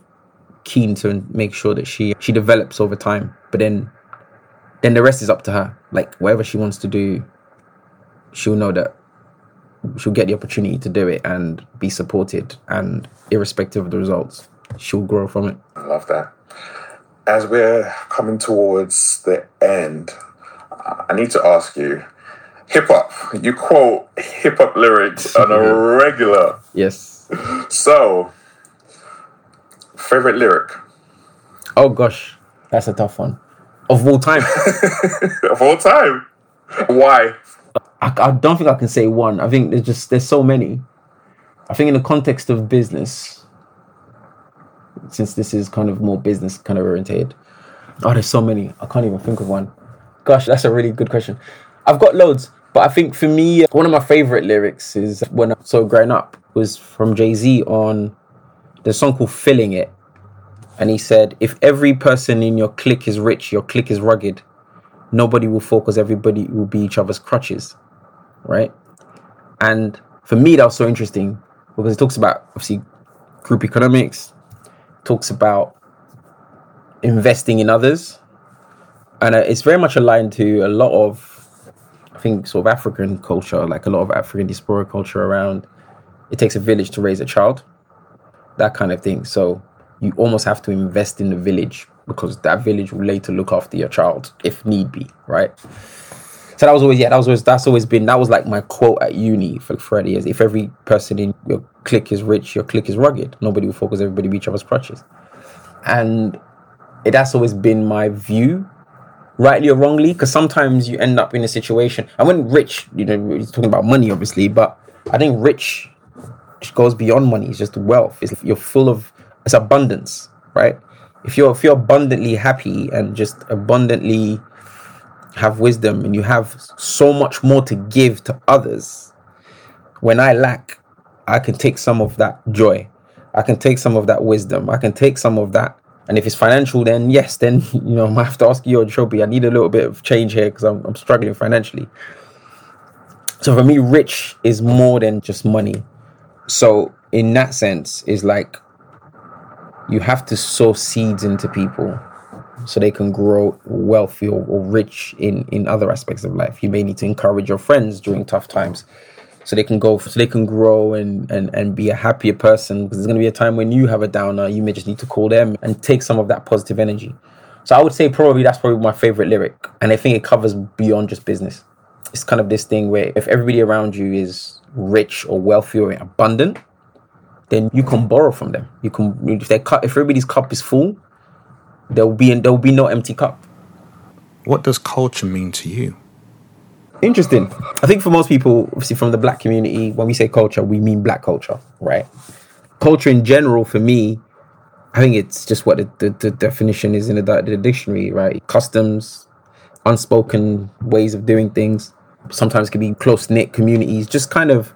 keen to make sure that she she develops over time. But then then the rest is up to her. Like whatever she wants to do, she'll know that she'll get the opportunity to do it and be supported and irrespective of the results, she'll grow from it. I love that. As we're coming towards the end, I need to ask you hip hop. You quote hip hop lyrics on a regular. Yes. So, favorite lyric Oh gosh, that's a tough one. Of all time. of all time? Why? I, I don't think I can say one. I think there's just there's so many. I think in the context of business, since this is kind of more business kind of oriented. Oh, there's so many. I can't even think of one. Gosh, that's a really good question. I've got loads, but I think for me, one of my favorite lyrics is when I saw growing up was from Jay Z on the song called "Feelin' It," and he said, "If every person in your clique is rich, your clique is rugged. Nobody will fall because everybody will be each other's crutches." Right? And for me, that was so interesting because it talks about obviously group economics, talks about investing in others, and uh, it's very much aligned to a lot of, I think, sort of African culture, like a lot of African diaspora culture around. It takes a village to raise a child, that kind of thing. So you almost have to invest in the village because that village will later look after your child if need be, right? So that was always yeah, that was always that's always been that was like my quote at uni for for years. If every person in your clique is rich, your clique is rugged. Nobody will focus everybody be each other's crutches. And it has always been my view, rightly or wrongly, because sometimes you end up in a situation. And when rich, you know, we're talking about money, obviously, but I think rich goes beyond money. It's just wealth. It's you're full of it's abundance, right? If you're if you're abundantly happy and just abundantly have wisdom and you have so much more to give to others, when I lack, I can take some of that joy. I can take some of that wisdom. I can take some of that and if it's financial, then yes, then you know I have to ask you, Trophy. I need a little bit of change here because I'm, I'm struggling financially. So for me, rich is more than just money. So in that sense, is like you have to sow seeds into people so they can grow wealthy or, or rich in in other aspects of life. You may need to encourage your friends during tough times so they can go so they can grow and and, and be a happier person. Because there's going to be a time when you have a downer you may just need to call them and take some of that positive energy. So i would say probably that's probably my favorite lyric. And i think it covers beyond just business. It's kind of this thing where if everybody around you is rich or wealthy or abundant then you can borrow from them. You can if they cut if everybody's cup is full there will be there will be no empty cup. What does culture mean to you? Interesting. I think for most people, obviously from the black community, when we say culture, we mean black culture, right? Culture in general, for me, I think it's just what the, the, the definition is in the, the dictionary, right? Customs, unspoken ways of doing things. Sometimes can be close knit communities, just kind of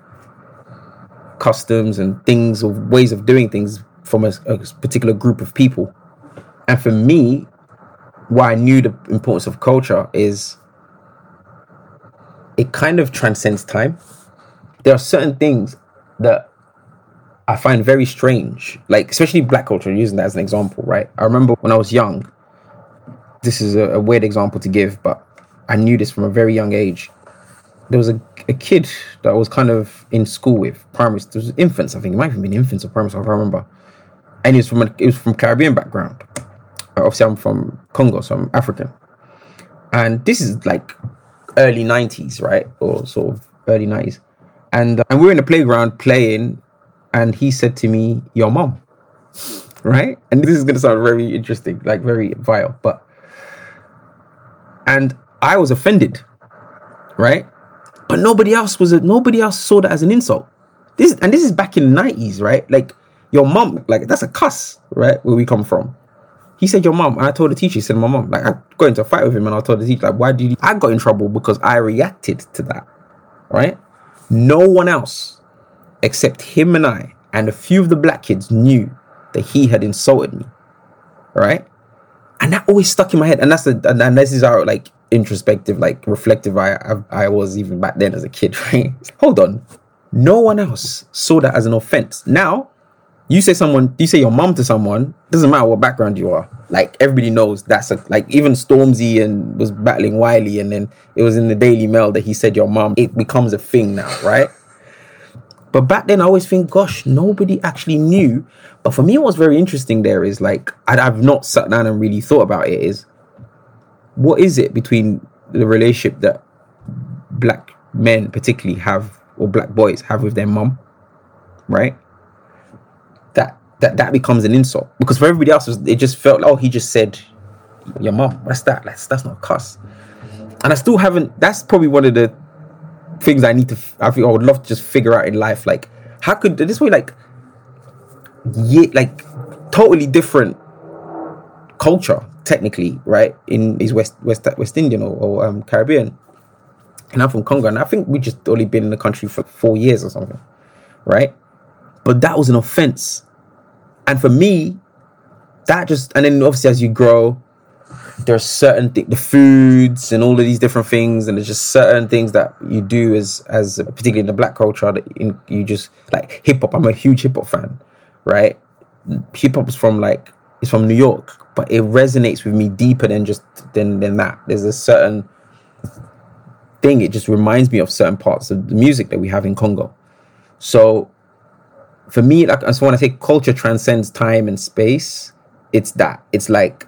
customs and things or ways of doing things from a, a particular group of people. And for me, why I knew the importance of culture is it kind of transcends time. There are certain things that I find very strange, like especially black culture, using that as an example, right? I remember when I was young, this is a, a weird example to give, but I knew this from a very young age. There was a, a kid that I was kind of in school with, primary, there was infants, I think it might have been infants or primary, school, I can't remember. And he was from a, he was from Caribbean background. Obviously, I'm from Congo, so I'm African. And this is like early 90s, right? Or sort of early 90s. And, uh, and we were in the playground playing, and he said to me, Your mom. Right? And this is going to sound very interesting, like very vile, but. And I was offended, right? But nobody else was, a, nobody else saw that as an insult. This, and this is back in the 90s, right? Like, your mom, like, that's a cuss, right? Where we come from. He said, Your mom. I told the teacher, he said, My mom. Like, I got into a fight with him and I told the teacher, like, why did you? I got in trouble because I reacted to that. Right? No one else except him and I and a few of the black kids knew that he had insulted me. Right? and that always stuck in my head. And that's the and, and this is how like introspective, like reflective I, I I was even back then as a kid. Right? Hold on, no one else saw that as an offense. Now, you say someone, you say your mom to someone, doesn't matter what background you are. Like everybody knows that's a like even Stormzy and was battling Wiley, and then it was in the Daily Mail that he said your mom. It becomes a thing now, right? But back then, I always think, gosh, nobody actually knew. But for me, what's very interesting there is like I, I've not sat down and really thought about it. Is what is it between the relationship that black men particularly have or black boys have with their mum, right? That that becomes an insult because for everybody else, it just felt oh he just said your mom What's that? That's that's not cuss. And I still haven't. That's probably one of the things I need to. I think I would love to just figure out in life. Like how could this way like yeah like totally different culture technically right in is west west west indian or, or um, caribbean and i'm from congo and i think we just only been in the country for four years or something right but that was an offense and for me that just and then obviously as you grow there are certain th- the foods and all of these different things and there's just certain things that you do as as particularly in the black culture that in, you just like hip hop i'm a huge hip hop fan right? Hip hop is from like it's from new york but it resonates with me deeper than just than than that. There's a certain thing it just reminds me of certain parts of the music that we have in congo. So for me like so when i say culture transcends time and space it's that it's like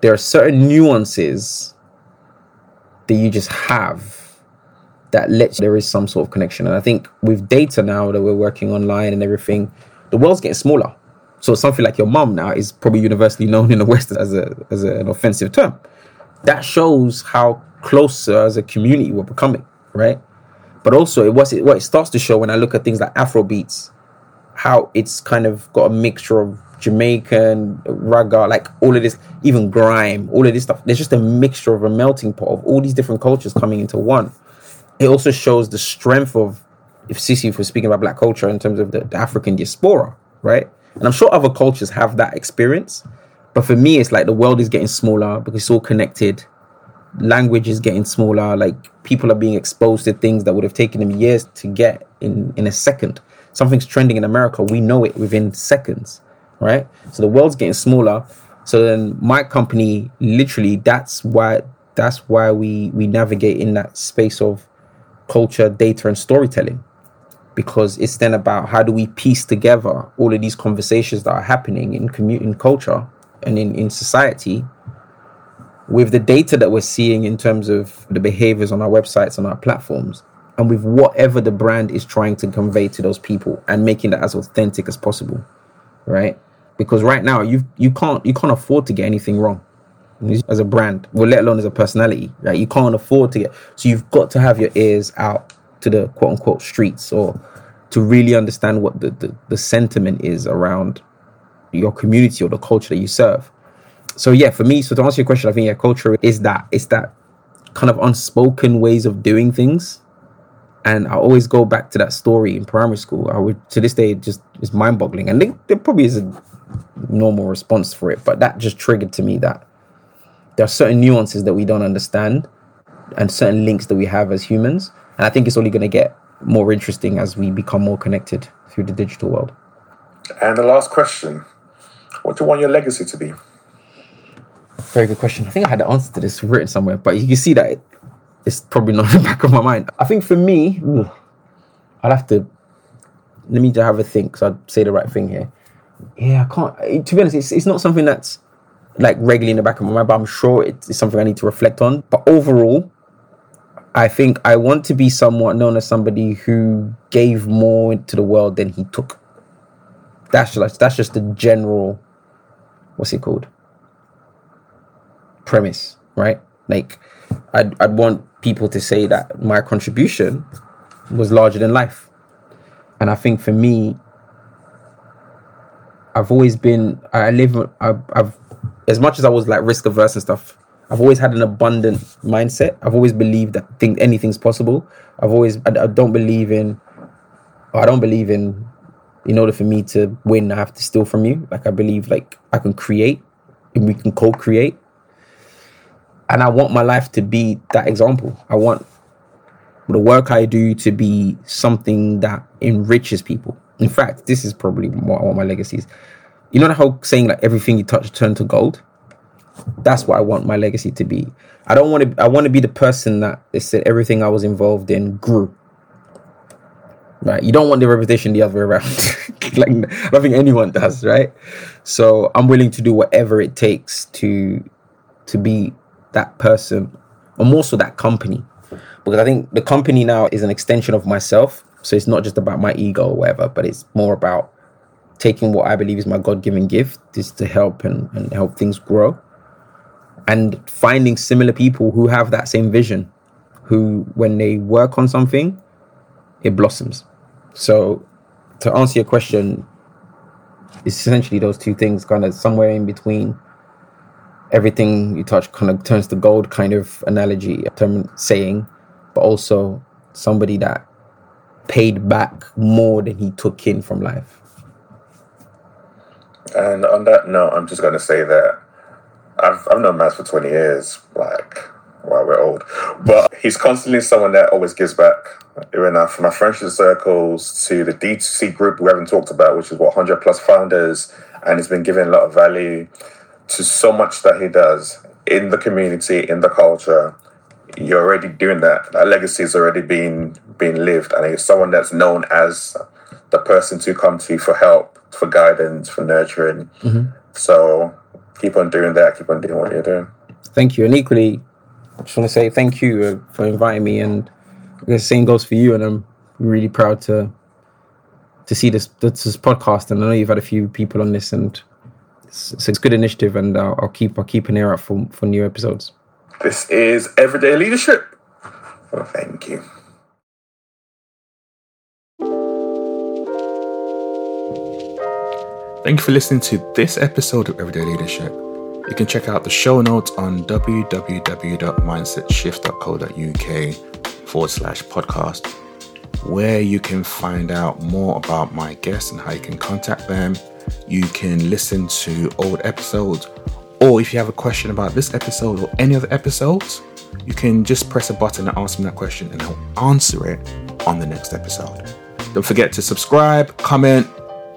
there are certain nuances that you just have that lets there is some sort of connection. And I think with data now that we're working online and everything, the world's getting smaller. So something like your mom now is probably universally known in the West as a as a, an offensive term. That shows how closer as a community we're becoming, right? But also it was it what it starts to show when I look at things like Afro beats, how it's kind of got a mixture of Jamaican, ragga, like all of this, even grime, all of this stuff. There's just a mixture of a melting pot of all these different cultures coming into one. It also shows the strength of, if Sisi, we're speaking about black culture in terms of the, the African diaspora, right? And I'm sure other cultures have that experience. But for me, it's like the world is getting smaller because it's all connected. Language is getting smaller. Like people are being exposed to things that would have taken them years to get in, in a second. Something's trending in America. We know it within seconds right? So the world's getting smaller. So then my company literally that's why that's why we we navigate in that space of culture, data, and storytelling. Because it's then about how do we piece together all of these conversations that are happening in community in culture and in, in society with the data that we're seeing in terms of the behaviors on our websites and our platforms and with whatever the brand is trying to convey to those people and making that as authentic as possible right because right now you you can't you can't afford to get anything wrong as a brand, well, let alone as a personality. Right, you can't afford to get. So you've got to have your ears out to the quote unquote streets, or to really understand what the, the, the sentiment is around your community or the culture that you serve. So yeah, for me, so to answer your question, I think yeah, culture is that it's that kind of unspoken ways of doing things. And I always go back to that story in primary school. I would to this day it just is mind boggling. And there probably is a normal response for it. But that just triggered to me that there are certain nuances that we don't understand and certain links that we have as humans. And I think it's only going to get more interesting as we become more connected through the digital world. And the last question What do you want your legacy to be? Very good question. I think I had the answer to this written somewhere, but you can see that it's probably not in the back of my mind. I think for me, I'll have to let me just have a think so I'd say the right thing here yeah, I can't. Eh, to be honest, it's, it's not something that's like regularly in the back of my mind, but I'm sure it's something I need to reflect on. But overall, I think I want to be somewhat known as somebody who gave more to the world than he took. That's just that's just the general, what's it called? Premise, right? Like, I'd I'd want people to say that my contribution was larger than life, and I think for me, I've always been I live I've, I've as much as I was like risk averse and stuff. I've always had an abundant mindset. I've always believed that think anything's possible. I've always I, I don't believe in I don't believe in in order for me to win I have to steal from you. Like I believe like I can create and we can co-create. And I want my life to be that example. I want the work I do to be something that enriches people. In fact, this is probably what I want my legacies. You know the whole saying like everything you touch turn to gold? That's what I want my legacy to be. I don't want to I want to be the person that they said everything I was involved in grew. Right. You don't want the reputation the other way around. like I don't think anyone does, right? So I'm willing to do whatever it takes to to be that person or more so that company because I think the company now is an extension of myself. So it's not just about my ego or whatever, but it's more about taking what I believe is my God given gift is to help and, and help things grow. And finding similar people who have that same vision, who, when they work on something, it blossoms. So, to answer your question, it's essentially those two things, kind of somewhere in between. Everything you touch kind of turns to gold, kind of analogy, term saying but also somebody that paid back more than he took in from life. And on that note, I'm just going to say that I've, I've known Mas for 20 years, like, well, we're old, but he's constantly someone that always gives back. Even uh, from my friendship circles to the D2C group we haven't talked about, which is what 100 plus founders, and he's been giving a lot of value to so much that he does in the community, in the culture, you're already doing that. That legacy is already being being lived, and he's someone that's known as the person to come to for help, for guidance, for nurturing. Mm-hmm. So keep on doing that. Keep on doing what you're doing. Thank you, and equally, I just want to say thank you uh, for inviting me, and the same goes for you. And I'm really proud to to see this this podcast, and I know you've had a few people on this, and it's, it's a good initiative, and I'll, I'll keep I'll keep an ear out for for new episodes. This is Everyday Leadership. Well, thank you. Thank you for listening to this episode of Everyday Leadership. You can check out the show notes on www.mindsetshift.co.uk forward slash podcast, where you can find out more about my guests and how you can contact them. You can listen to old episodes or if you have a question about this episode or any other episodes, you can just press a button and ask me that question and I'll answer it on the next episode. Don't forget to subscribe, comment,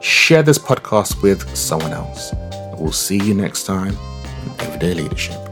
share this podcast with someone else. We'll see you next time on Everyday Leadership.